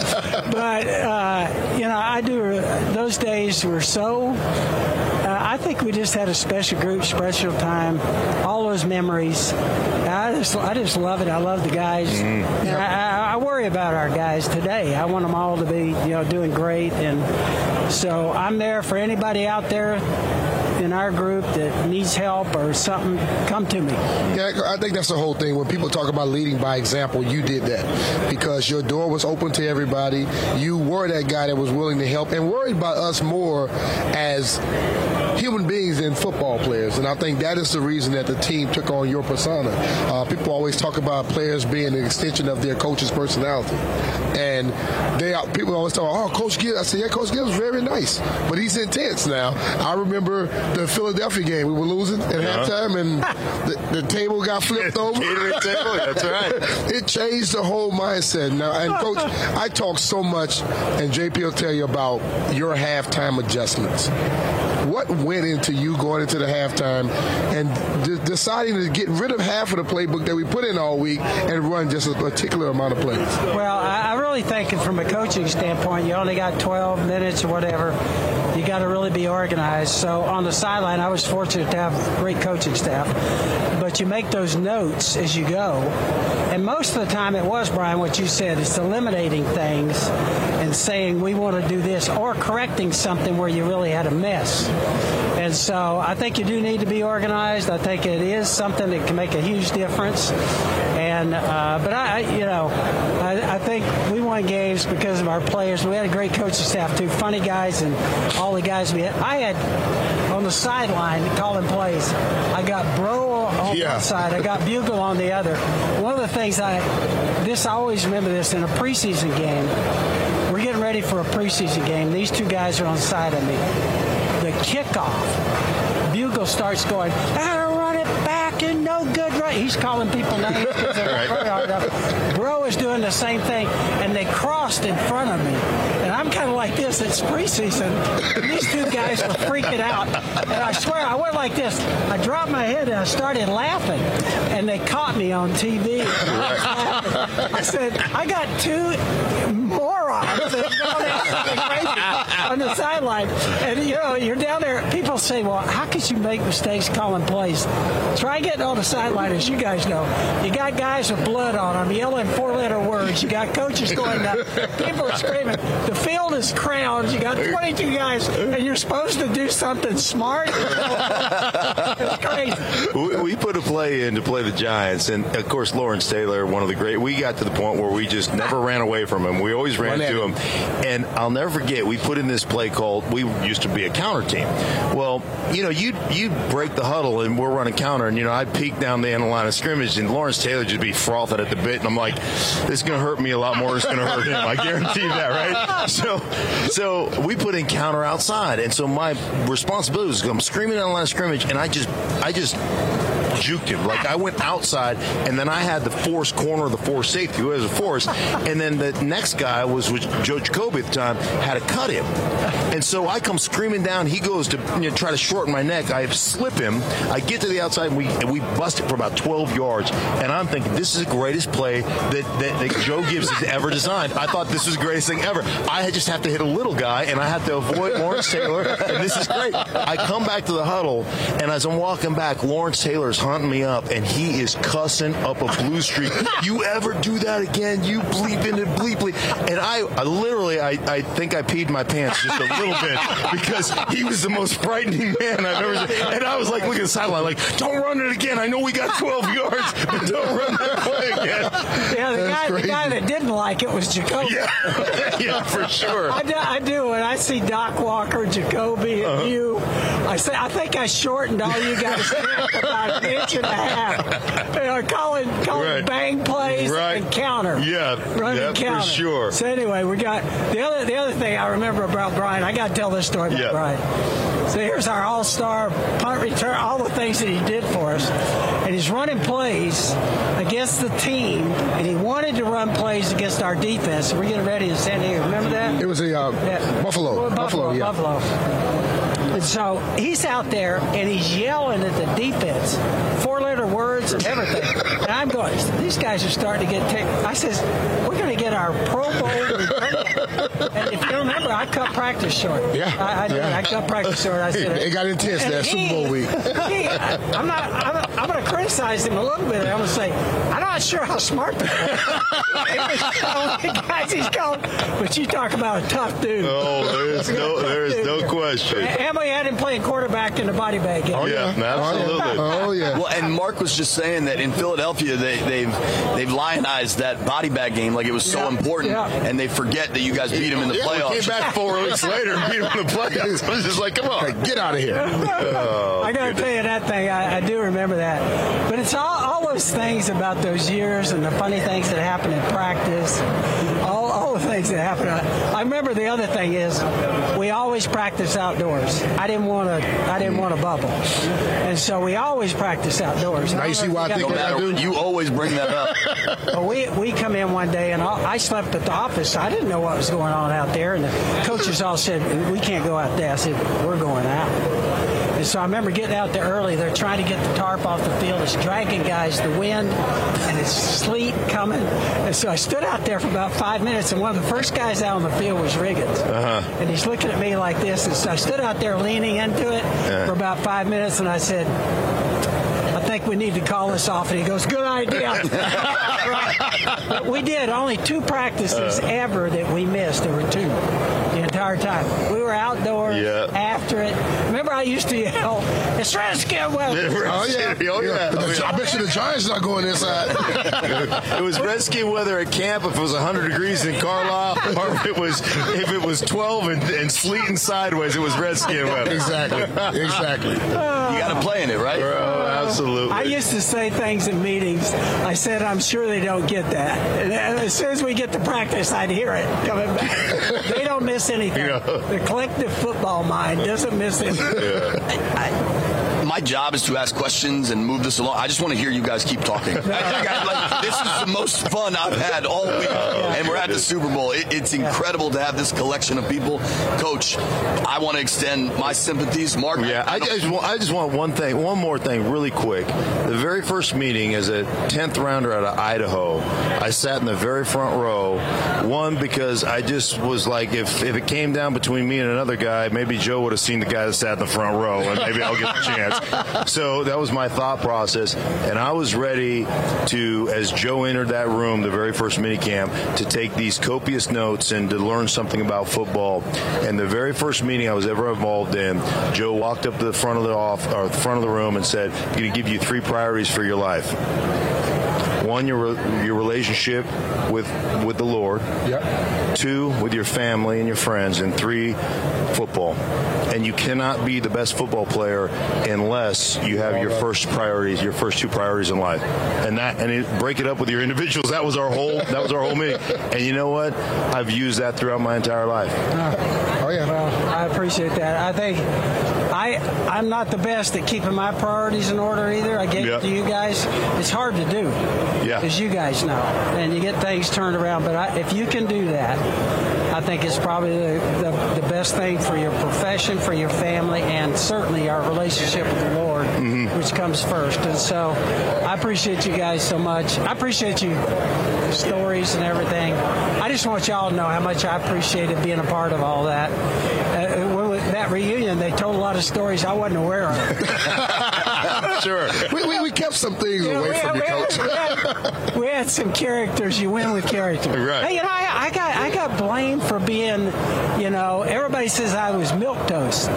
But uh, you know, I do. Those days were so. Uh, I think we just had a special group, special time. All those memories. I just, I just love it. I love the guys. I, I, I worry about our guys today. I want them all to be, you know, doing great. And so I'm there for anybody out there in our group that needs help or something. Come to me. Yeah, I think that's the whole thing. When people talk about leading by example, you did that because your door was open to everybody. You were that guy that was willing to help and worried about us more as human beings than football players. And I think that is the reason that the team took on your persona. Uh, people always talk about players being an extension of their coach's personality. And they are, people always talk, oh, Coach Gibbs. I said, yeah, Coach Gibbs is very nice, but he's intense now. I remember the Philadelphia game. We were losing at Uh-huh. halftime, and the, the table got flipped over. Table, that's right. it changed the whole mindset. Now, and coach, I talk so much, and JP will tell you about your halftime adjustments. What went into you going into the halftime and de- deciding to get rid of half of the playbook that we put in all week and run just a particular amount of plays? Well, I, I really think from a coaching standpoint, you only got 12 minutes or whatever. You got to really be organized. So on the sideline, I was fortunate to have great coaching staff. But you make those notes as you go. And most of the time, it was, Brian, what you said. It's eliminating things and saying, we want to do this, or correcting something where you really had a miss. And so I think you do need to be organized. I think it is something that can make a huge difference. And uh, but I, I- you know, I, I think we won games because of our players. We had a great coaching staff too, funny guys, and all the guys we had. I had on the sideline calling plays. I got Breaux on Yeah. one side. I got Bugel on the other. One of the things I this I always remember this in a preseason game. We're getting ready for a preseason game. These two guys are on the side of me. Kickoff, Bugel starts going, "I gotta run it back and no good. He's calling people names. 'cause they're very hard up. Breaux is doing the same thing, and they crossed in front of me, and I'm kind of like this. It's preseason. And these two guys were freaking out, and I swear I went like this. I dropped my head and I started laughing, and they caught me on TV. I said, I got two morons that don't have something crazy on the sideline. And, you know, you're down there. People say, well, how could you make mistakes calling plays? Try getting on the sideline, as you guys know. You got guys with blood on them yelling four-letter words. You got coaches going down. People are screaming. The field is crowned. You got 22 guys, and you're supposed to do something smart. it's crazy. we, we put a play in to play the Giants, and of course Lawrence Taylor, one of the great. We got to the point where we just never ran away from him. We always ran to him, and I'll never forget. We put in this play called. We used to be a counter team. Well, you know, you you break the huddle, and we're running counter, and you know, I'd peek down the end the line of scrimmage, and Lawrence Taylor just be frothing at the bit, and I'm like, this is going to hurt me a lot more. It's going to hurt him. I guarantee that, right? So, so we put in counter outside, and so my responsibility was I'm screaming down the line of scrimmage, and I just, I just juked him. Like I went outside, and then I had the force corner, the force safety, who has a force, and then the next guy was with Joe Jacoby at the time had to cut him, and so I come screaming down. He goes to you know, try to shorten my neck. I slip him. I get to the outside, and we and we bust it for about 12 yards. And I'm thinking this is the greatest play that, that, that Joe Gibbs has ever designed. I thought this was the greatest thing ever. I just have to hit a little guy, and I have to avoid Lawrence Taylor, and this is great. I come back to the huddle, and as I'm walking back, Lawrence Taylor is hunting me up, and he is cussing up a blue streak. You ever do that again? You bleeping and bleeply. And I, I literally, I, I think I peed my pants just a little bit because he was the most frightening man I've ever seen. And I was like, looking at the sideline, like, don't run it again. I know we got 12 yards, but don't run that play again. Yeah, the guy, the guy that didn't like it was Jacoby. Yeah, yeah for sure. I do, I do. When I see Doc Walker, Jacoby, and Uh-huh. you, I say I think I shortened all you guys about an inch and a half. You know, calling calling Right. bang plays Right. and counter. Yeah, running yeah, for counter. sure. So anyway, we got the other the other thing I remember about Brian. I got to tell this story about Yeah. Brian. So here's our all-star punt return, all the things that he did for us, and he's running plays against the team, and he wanted to run plays against our defense. We're getting ready in San Diego. Remember that? It was a uh, Yeah. Buffalo. Well, Buffalo, yeah. Buffalo. And so he's out there and he's yelling at the defense, four letter words and everything. And I'm going, these guys are starting to get ticked. I says, we're going to get our Pro Bowl. And if you remember, I cut practice short. Yeah, I, I yeah. I cut practice short. I said, It got intense that Super Bowl week. he- I'm not. I'm, I'm going to criticize him a little bit. I'm going to say I'm not sure how smart they are. the guys he's called, but you talk about a tough dude. Oh, there's no, there's no question. And we had him playing quarterback in the body bag game. Oh, yeah, oh, absolutely. Oh, oh, yeah. Well, and Mark was just saying that in Philadelphia they, they've they've lionized that body bag game like it was so Yeah. important, Yeah. and they forget that you guys beat him in the Yeah, we playoffs. came back four weeks later and beat him in the playoffs. I was just like, come on. Get out of here. Oh, I got to tell you that thing. I, I do remember that. But it's all, all those things about those years and the funny things that happened in practice. All, all the things that happened. I, I remember the other thing is we always practice outdoors. I didn't want to. I didn't want to bubble, and so we always practice outdoors. Now you see why I think no what I matter, do? you always bring that up. Well, we we come in one day and I I slept at the office. I didn't know what was going on out there, and the coaches all said we can't go out there. I said we're going out. And so I remember getting out there early. They're trying to get the tarp off the field. It's dragging guys, the wind, and it's sleet coming. And so I stood out there for about five minutes, and one of the first guys out on the field was Riggins. Uh-huh. And he's looking at me like this. And so I stood out there leaning into it for about five minutes, and I said, I think we need to call this off. And he goes, Good idea. Right. We did only two practices Uh. ever that we missed. There were two the entire time. We were outdoors Yeah. after it. Remember, I used to yell, It's Redskin weather. Oh, oh yeah. Oh, yeah. But the- I bet you the Giants not going inside. it was Redskin weather at camp if it was 100 degrees in Carlisle, or if it was if it was 12 and, and sleeting sideways, it was Redskin weather. exactly. Exactly. you got to play in it, right? Oh, absolutely. I used to say things in meetings. I said, I'm sure they don't get that. And as soon as we get to practice, I'd hear it coming back. they don't miss anything. Yeah. The collective football mind doesn't miss anything. My my job is to ask questions and move this along. I just want to hear you guys keep talking. I think I, like, this is the most fun I've had all week, and we're at the Super Bowl. It, it's incredible to have this collection of people. Coach, I want to extend my sympathies. Mark, Yeah, I, just want, I just want one thing, one more thing, really quick. The very first meeting as a tenth rounder out of Idaho, I sat in the very front row. One because I just was like, if if it came down between me and another guy, maybe Joe would have seen the guy that sat in the front row, and maybe I'll get the chance. So that was my thought process, and I was ready to, as Joe entered that room, the very first mini camp, to take these copious notes and to learn something about football. And the very first meeting I was ever involved in, Joe walked up to the front of the off or the front of the room and said, "I'm going to give you three priorities for your life." One, your your relationship with with the Lord. Yep. Two, with your family and your friends, and three, football. And you cannot be the best football player unless you have your first priorities, your first two priorities in life. And that and it, break it up with your individuals. That was our whole that was our whole meeting. And you know what? I've used that throughout my entire life. Oh yeah. Well, I appreciate that. I think I I'm not the best at keeping my priorities in order either. I gave Yep. it to you guys. It's hard to do. Yeah. As you guys know, and you get things turned around. But I, if you can do that, I think it's probably the, the, the best thing for your profession, for your family, and certainly our relationship with the Lord, mm-hmm. which comes first. And so, I appreciate you guys so much. I appreciate you stories and everything. I just want y'all to know how much I appreciated being a part of all that. That reunion, they told a lot of stories I wasn't aware of. sure. We, we, we kept some things You know, away we from had- you, we had- coach. we had- we had some characters. You win with character. Right. Hey, you know, I, I got I got blamed for being, you know, everybody says I was milk toast.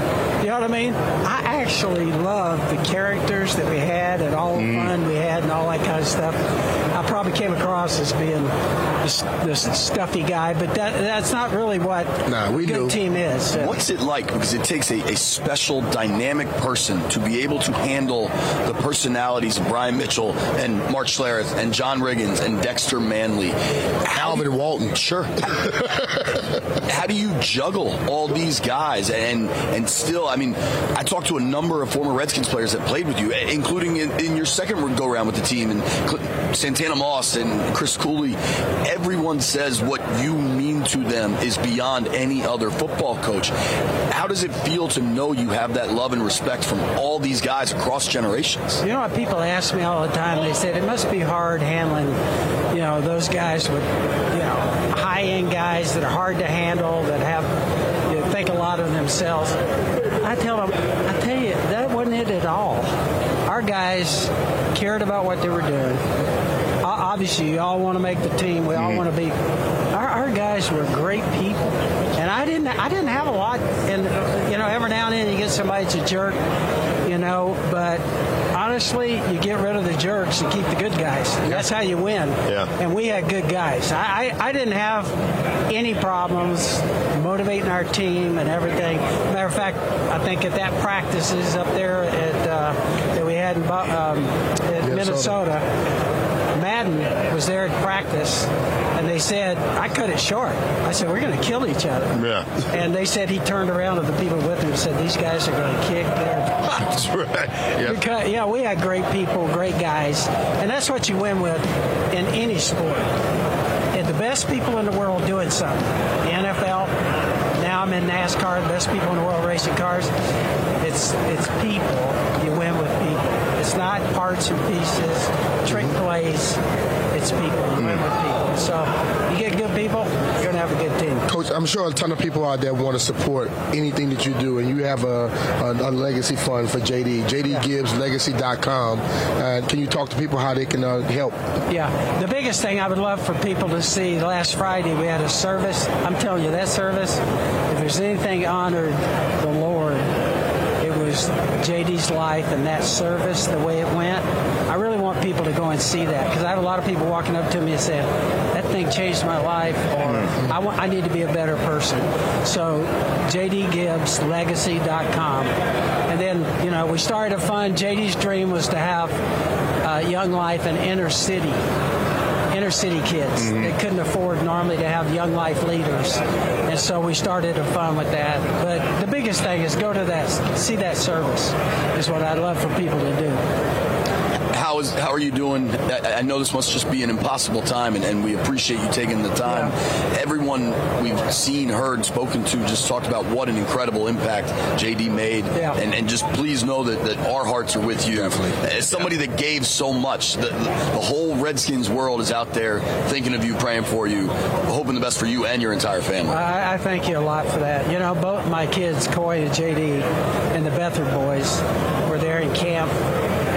You know what I mean? I actually love the characters that we had and all the Mm. fun we had and all that kind of stuff. I probably came across as being this, this stuffy guy, but that that's not really what Nah, we a good knew. team is. What's it like? Because it takes a, a special, dynamic person to be able to handle the personalities of Brian Mitchell and Mark Schlereth and John Riggins and Dexter Manley. Alvin Walton. Sure. How do you juggle all these guys and and still? I mean, I talked to a number of former Redskins players that played with you, eh, including in, in your second go around with the team, and Santana Moss and Chris Cooley. Everyone says what you mean to them is beyond any other football coach. How does it feel to know you have that love and respect from all these guys across generations? You know what people ask me all the time? They said it must be hard handling, you know, those guys with, you know, high end guys that are hard to handle, that have, you know, think a lot of themselves. I tell them, I tell you, that wasn't it at all. Our guys cared about what they were doing. Obviously, you all want to make the team. We all mm-hmm. want to be. Our, our guys were great people, and I didn't. I didn't have a lot. And you know, every now and then you get somebody that's a jerk, you know. But honestly, you get rid of the jerks and keep the good guys. That's how you win. Yeah. And we had good guys. I, I, I didn't have any problems motivating our team and everything. Matter of fact, I think at that practices up there at uh, that we had in, um, at Minnesota. Madden was there at practice, they said, I cut it short. I said, we're going to kill each other. Yeah. And they said he turned around to the people with him and said, these guys are going to kick their That's right. Yep. because, yeah, we had great people, great guys, and that's what you win with in any sport. And the best people in the world doing something. The NFL. Now I'm in NASCAR. The best people in the world racing cars. It's it's people. You win with people. It's not parts and pieces, trick plays. It's people. You win mm. with people. So you get good people, you're gonna have a good team. Coach, I'm sure a ton of people out there want to support anything that you do, and you have a, a, a legacy fund for JD, JDGibbsLegacy.com. Uh, can you talk to people how they can uh, help? Yeah, the biggest thing I would love for people to see last Friday we had a service. I'm telling you that service. If there's anything honored the Lord, it was JD's life and that service, the way it went. I really want people to go and see that because I have a lot of people walking up to me and saying thing changed my life, or I want, I need to be a better person. So JDGibbsLegacy.com, and then you know we started a fund. JD's dream was to have uh, Young Life in inner city inner city kids Mhm. that couldn't afford normally to have young life leaders, and so we started a fund with that. But the biggest thing is go to that, see that service is what I'd love for people to do. How is how are you doing? I, I know this must just be an impossible time, and, and we appreciate you taking the time. Everyone we've seen, heard, spoken to, just talked about what an incredible impact JD made, and, and just please know that, that our hearts are with you. Definitely. As somebody that gave so much, the, the whole Redskins world is out there thinking of you, praying for you, hoping the best for you and your entire family. I, I thank you a lot for that. You know, both my kids, Coy and JD, and the Beathard boys, were there in camp.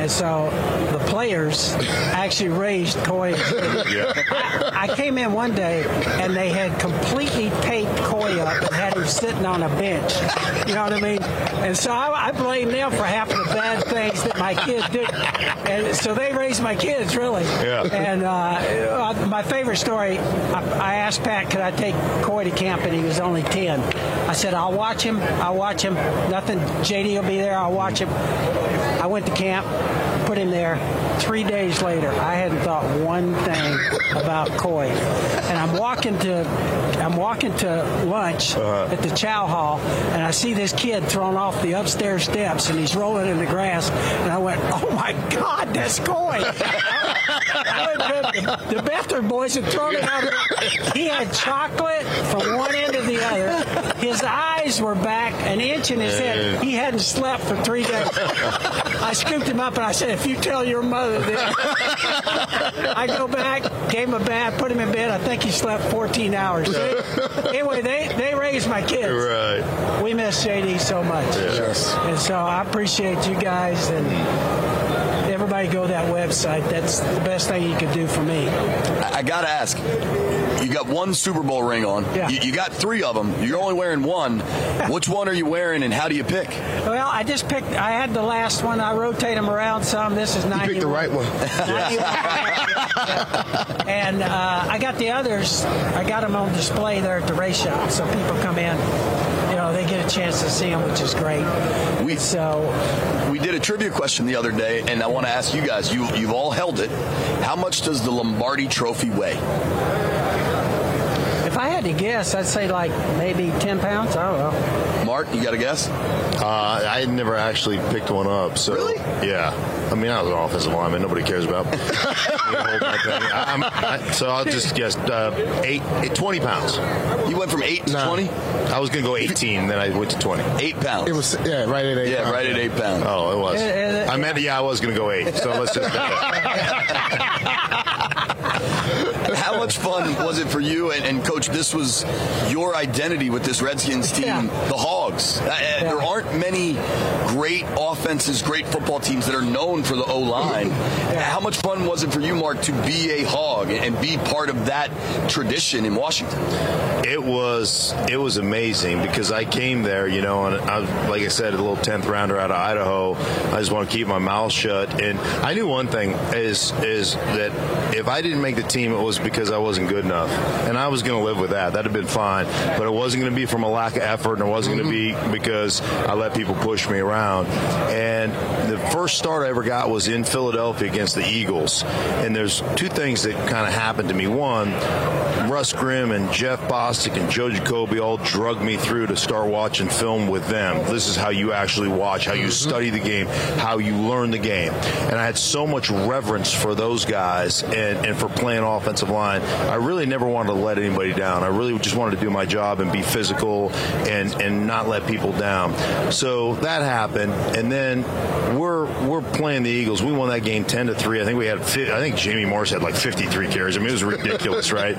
And so the players actually raised Coy. and JD. I, I came in one day and they had completely taped Coy up and had him sitting on a bench. You know what I mean? And so I, I blame them for half of the bad things that my kids did. And so they raised my kids, really. Yeah. And uh, uh, my favorite story, I, I asked Pat, could I take Coy to camp, and he was only 10. I said, I'll watch him. I'll watch him. Nothing, JD will be there. I'll watch him. I went to camp, put him there. Three days later, I hadn't thought one thing about Coy. And I'm walking to, I'm walking to lunch uh-huh. at the Chow Hall, and I see this kid thrown off the upstairs steps, and he's rolling in the grass. And I went, "Oh my God, that's Coy!" the, the Beathard boys had thrown it out. He had chocolate from one end to the other. His eyes were back an inch in his head. He hadn't slept for three days. I scooped him up and I said, "If you tell your mother that," I go back, gave him a bath, put him in bed. I think he slept 14 hours. anyway, they they raised my kids. Right. We miss JD so much. Yes. And so I appreciate you guys and everybody go to that website. That's the best thing you could do for me. I, I gotta ask. You got one Super Bowl ring on. Yeah. You, you got three of them. You're only wearing one. Which one are you wearing, and how do you pick? Well, I just picked. I had the last one. I rotate them around some. This is 91. picked the right one. and uh, I got the others. I got them on display there at the race shop, so people come in. You know, they get a chance to see them, which is great. We so we did a trivia question the other day, and I want to ask you guys. You you've all held it. How much does the Lombardi Trophy weigh? If I had to guess, I'd say like maybe 10 pounds. I don't know. Mark, you got a guess? Uh, I had never actually picked one up. So really? Yeah. I mean, I was an offensive lineman. Nobody cares about. me hold my penny. I, I'm, so I'll just guess uh, eight, eight, 20 pounds. You went from eight to Nah. 20? I was going to go 18, then I went to 20. Eight pounds. It was yeah, right at eight. Yeah, pounds. right at eight pounds. Oh, it was. Uh, uh, I meant, yeah, I was going to go eight. So let's just. How much fun was it for you and, and Coach? This was your identity with this Redskins team, the Hogs. Uh, uh, There aren't many great offenses, great football teams that are known for the O line. How much fun was it for you, Mark, to be a Hog and be part of that tradition in Washington? It was it was amazing because I came there, you know, and I like I said, a little tenth rounder out of Idaho. I just want to keep my mouth shut, and I knew one thing is is that if I didn't make the team, it was because I wasn't good enough, and I was going to live with that. That'd have been fine, but it wasn't going to be from a lack of effort, and it wasn't going to be mm-hmm. because I let people push me around. And the first start I ever got was in Philadelphia against the Eagles, and there's two things that kind of happened to me. One, Russ Grimm and Jeff Bostic and Joe Jacoby all drug me through to start watching film with them. This is how you actually watch, how you mm-hmm. study the game, how you learn the game. And I had so much reverence for those guys and, and for playing offensive line. I really never wanted to let anybody down. I really just wanted to do my job and be physical and, and not let people down. So that happened. And then we're we're playing the Eagles. We won that game 10 to 3. I think we had I think Jamie Morris had like 53 carries. I mean it was ridiculous, right?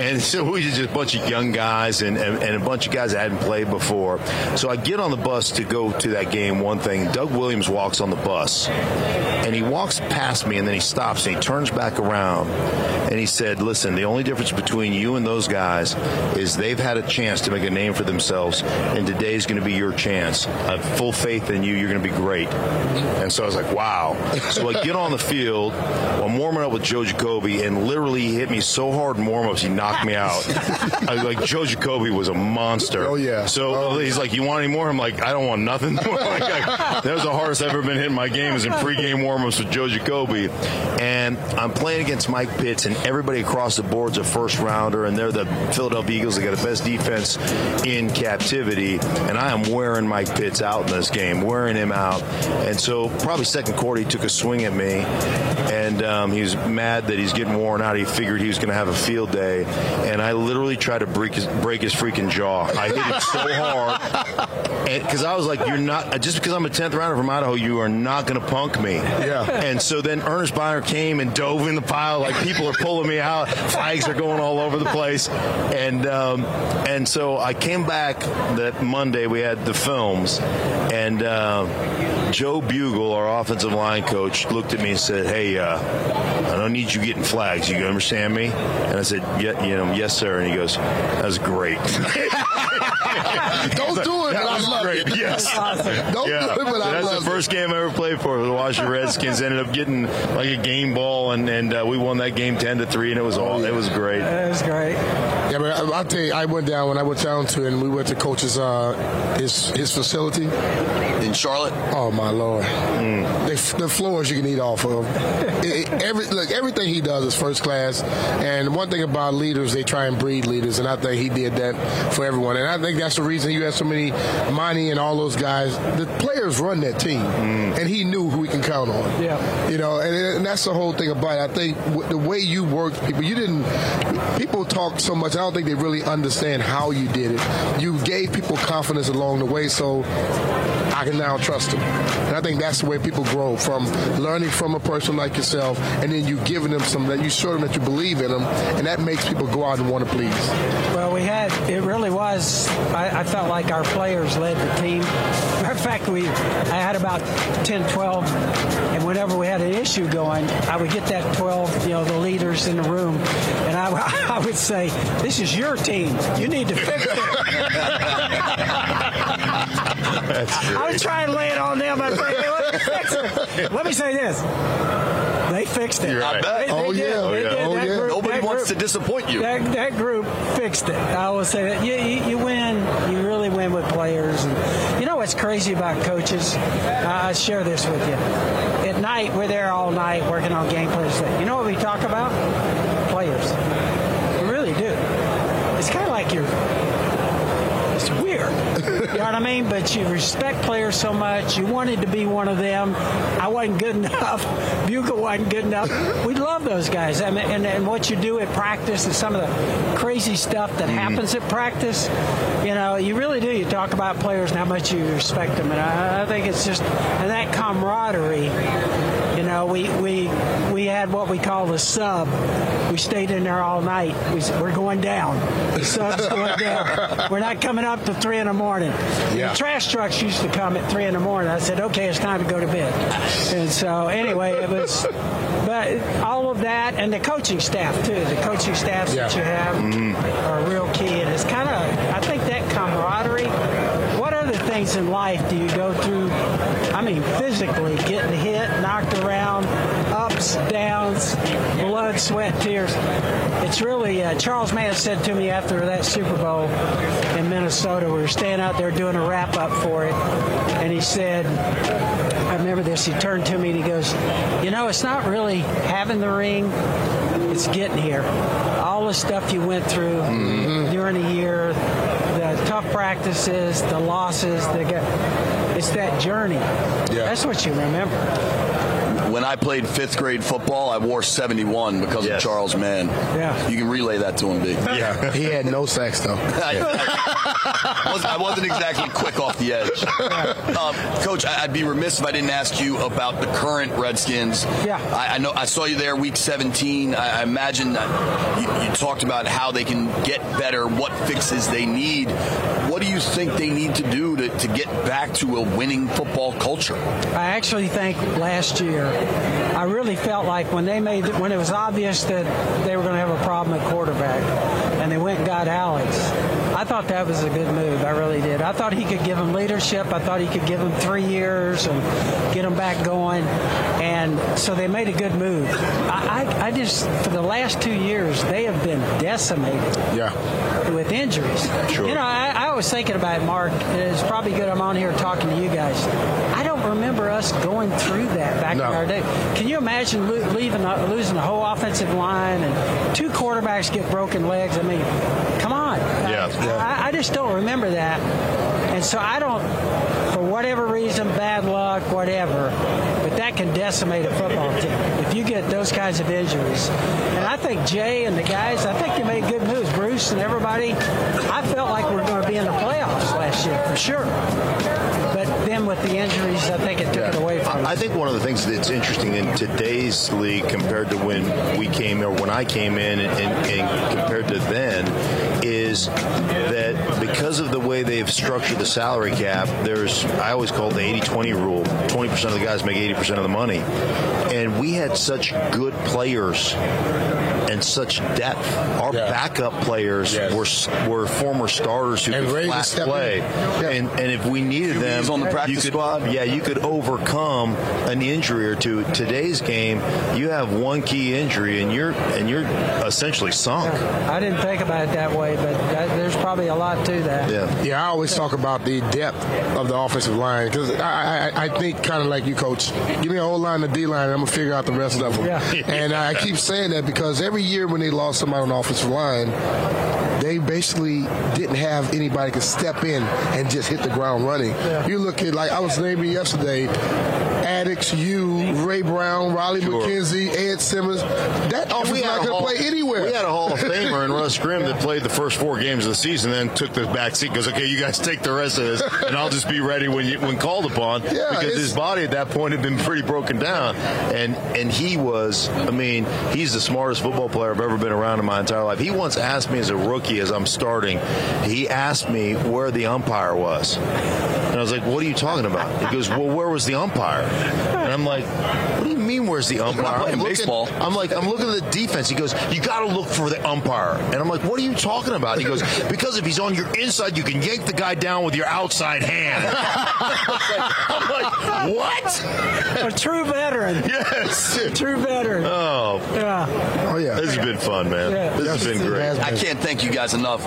And so we just a bunch of young guys and, and, and a bunch of guys that hadn't played before. So I get on the bus to go to that game. One thing, Doug Williams walks on the bus and he walks past me and then he stops and he turns back around and he said, Listen, the only difference between you and those guys is they've had a chance to make a name for themselves, and today's going to be your chance. I have full faith in you. You're going to be great. And so I was like, wow. So I get on the field, I'm warming up with Joe Jacoby, and literally he hit me so hard in warm ups, he knocked me out. I was like, Joe Jacoby was a monster. Oh, yeah. So Oh, he's like, you want any more? I'm like, I don't want nothing. like, that was the hardest I've ever been hit in my game is in pregame warm-ups with Joe Jacoby. And I'm playing against Mike Pitts, and everybody across the board's a first rounder, and they're the Philadelphia Eagles. They got the best defense in captivity, and I am wearing Mike Pitts out in this game, wearing him out. And so probably second quarter, he took a swing at me, and um, he was mad that he's getting worn out. He figured he was going to have a field day, and I literally tried to break his, break his freaking jaw. I hit him so hard because I was like, "You're not just because I'm a tenth rounder from Idaho, you are not going to punk me." Yeah. And so then Ernest Byner came and dove in the pile, like people are pulling me out, flags are going all over the place, and um, and so I came back that Monday. We had the films, and uh, Joe Bugel, our offensive line coach, looked at me and said, "Hey, uh, I don't need you getting flags. You understand me?" And I said, "Yeah, you know, yes, sir." And he goes, "That's great." Don't do it, That but I was love great. it. Yes. Don't Yeah. do it, but So I that's love the first game I ever played for the Washington Redskins. Ended up getting like a game ball, and and uh, we won that game ten to three, and it was all it was great. It was great. Yeah, but I- I'll tell you, I went down when I went down to, and we went to coach's uh, his his facility in Charlotte. Oh my lord, the, the floors you can eat off of. It- it- every look, everything he does is first class. And one thing about leaders, they try and breed leaders, and I think he did that for everyone. And I think that's the reason you have so many Monte and all those guys. The players run that team, mm. and he knew who he can count on. Yeah. You know, and, and that's the whole thing about it. I think w- the way you worked people, you didn't. People talk so much. I don't think they really understand how you did it. You gave people confidence along the way, so I can now trust them. And I think that's the way people grow from learning from a person like yourself, and then you giving them some that you show them that you believe in them, and that makes people go out and want to please. Well, we had, it really was, I, I felt like our players led the team. Matter of fact, we, I had about 10, 12, and whenever we had an issue going, I would get that 12, you know, the leaders in the room, and I, I would say, this is your team. You need to fix it. I was trying to lay it on them. I was like, hey, let me. Let me say this. They fixed it. You're right. They, they Oh, did. yeah. They Oh, did. Oh, That yeah. group- Nobody wants group- to disappoint you. That, that group fixed it. I will say that. You, you, you win. You really win with players. And you know what's crazy about coaches? I I share this with you. At night, we're there all night working on game plans. You know what we talk about? Players. We really do. It's kind of like you're. It's weird. You know what I mean? But you respect players so much. You wanted to be one of them. I wasn't good enough. Bugel wasn't good enough. We love those guys. I mean, and, and what you do at practice and some of the crazy stuff that mm-hmm. happens at practice, you know, you really do. You talk about players and how much you respect them. And I, I think it's just, and that camaraderie, you know, we, we, we had what we call the sub. We stayed in there all night. We, s- we're going down. The sub's going down. We're not coming up to three in the morning. Yeah. The trash trucks used to come at three in the morning. I said, okay, it's time to go to bed. And so anyway, it was, but all of that and the coaching staff too. The coaching staffs that you have mm-hmm. are real key. And it's kind of, I think that camaraderie. Things in life do you go through? I mean, physically getting hit, knocked around, ups, downs, blood, sweat, tears. It's really, uh, Charles Mann said to me after that Super Bowl in Minnesota, we were standing out there doing a wrap up for it, and he said, I remember this, he turned to me and he goes, You know, it's not really having the ring, it's getting here. All the stuff you went through during the year, tough practices, the losses, the, it's that journey. That's what you remember. When I played fifth grade football, I wore 71 because of Charles Mann. Yeah. You can relay that to him, B. Yeah, he had no sex, though. I, wasn't, I wasn't exactly quick off the edge. Um, Coach, I- I'd be remiss if I didn't ask you about the current Redskins. Yeah. I, I know I saw you there week 17. I, I imagine that you, you talked about how they can get better, what fixes they need. What do you think they need to do to, to get back to a winning football culture? I actually think last year, I really felt like when they made when it was obvious that they were going to have a problem at quarterback, and they went and got Alex. I thought that was a good move. I really did. I thought he could give them leadership. I thought he could give them three years and get them back going. And so they made a good move. I, I, I just, for the last two years, they have been decimated. Yeah. With injuries. Sure. You know, I, I was thinking about it, Mark. It's probably good I'm on here talking to you guys. I don't remember us going through that back No. in our day. Can you imagine lo- leaving, uh, losing the whole offensive line and two quarterbacks get broken legs? I mean, come on. Yeah. I, I just don't remember that. And so I don't, for whatever reason, bad luck, whatever, but that can decimate a football team if you get those kinds of injuries. And I think Jay and the guys, I think they made good moves. Bruce and everybody, I felt like we are going to be in the playoffs last year for sure. With the injuries, I think it took it away from. I think one of the things that's interesting in today's league compared to when we came or when I came in and, and, and compared to then is that because of the way they've structured the salary cap, there's I always call it the 80-20 rule. 20% of the guys make 80% of the money. And we had such good players and such depth. Our backup players were were former starters who And could ready to flat play. in. And and if we needed them on the practice you could, squad. Yeah, you could overcome an injury or two. Today's game, you have one key injury and you're and you're essentially sunk. I didn't think about it that way, but that, there's probably a lot to that. Yeah. Yeah, I always talk about the depth of the offensive line because I, I, I think kind of like you, coach. Give me a whole line of D line, and I'm gonna figure out the rest of them. Yeah. And I keep saying that because every year when they lost somebody on the offensive line, they basically didn't have anybody could step in and just hit the ground running. You look at like I was naming yesterday, Adickes, you, Ray Brown, Raleigh McKenzie, Ed Simmons. That oh, offense we is not going to play anywhere. We had a Hall of Famer in Russ Grimm that played the first four games of the season, then took the back seat. Goes, okay, you guys take the rest of this, and I'll just be ready when you, when called upon. Yeah, because his body at that point had been pretty broken down, and and he was. I mean, he's the smartest football player I've ever been around in my entire life. He once asked me as a rookie, as I'm starting, he asked me where the umpire was. And I was like, "What are you talking about?" He goes, "Well, where was the umpire?" And I'm like, "What do you mean, where's the umpire?" playing I'm looking- baseball. I'm like, I'm looking at the defense. He goes, "You got to look for the umpire." And I'm like, "What are you talking about?" He goes, "Because if he's on your inside, you can yank the guy down with your outside hand." I'm like, "What?" A true veteran. Yes. True veteran. Oh, Yeah. Oh yeah. this has been fun, man. Yeah. This has been great. I can't thank you guys enough.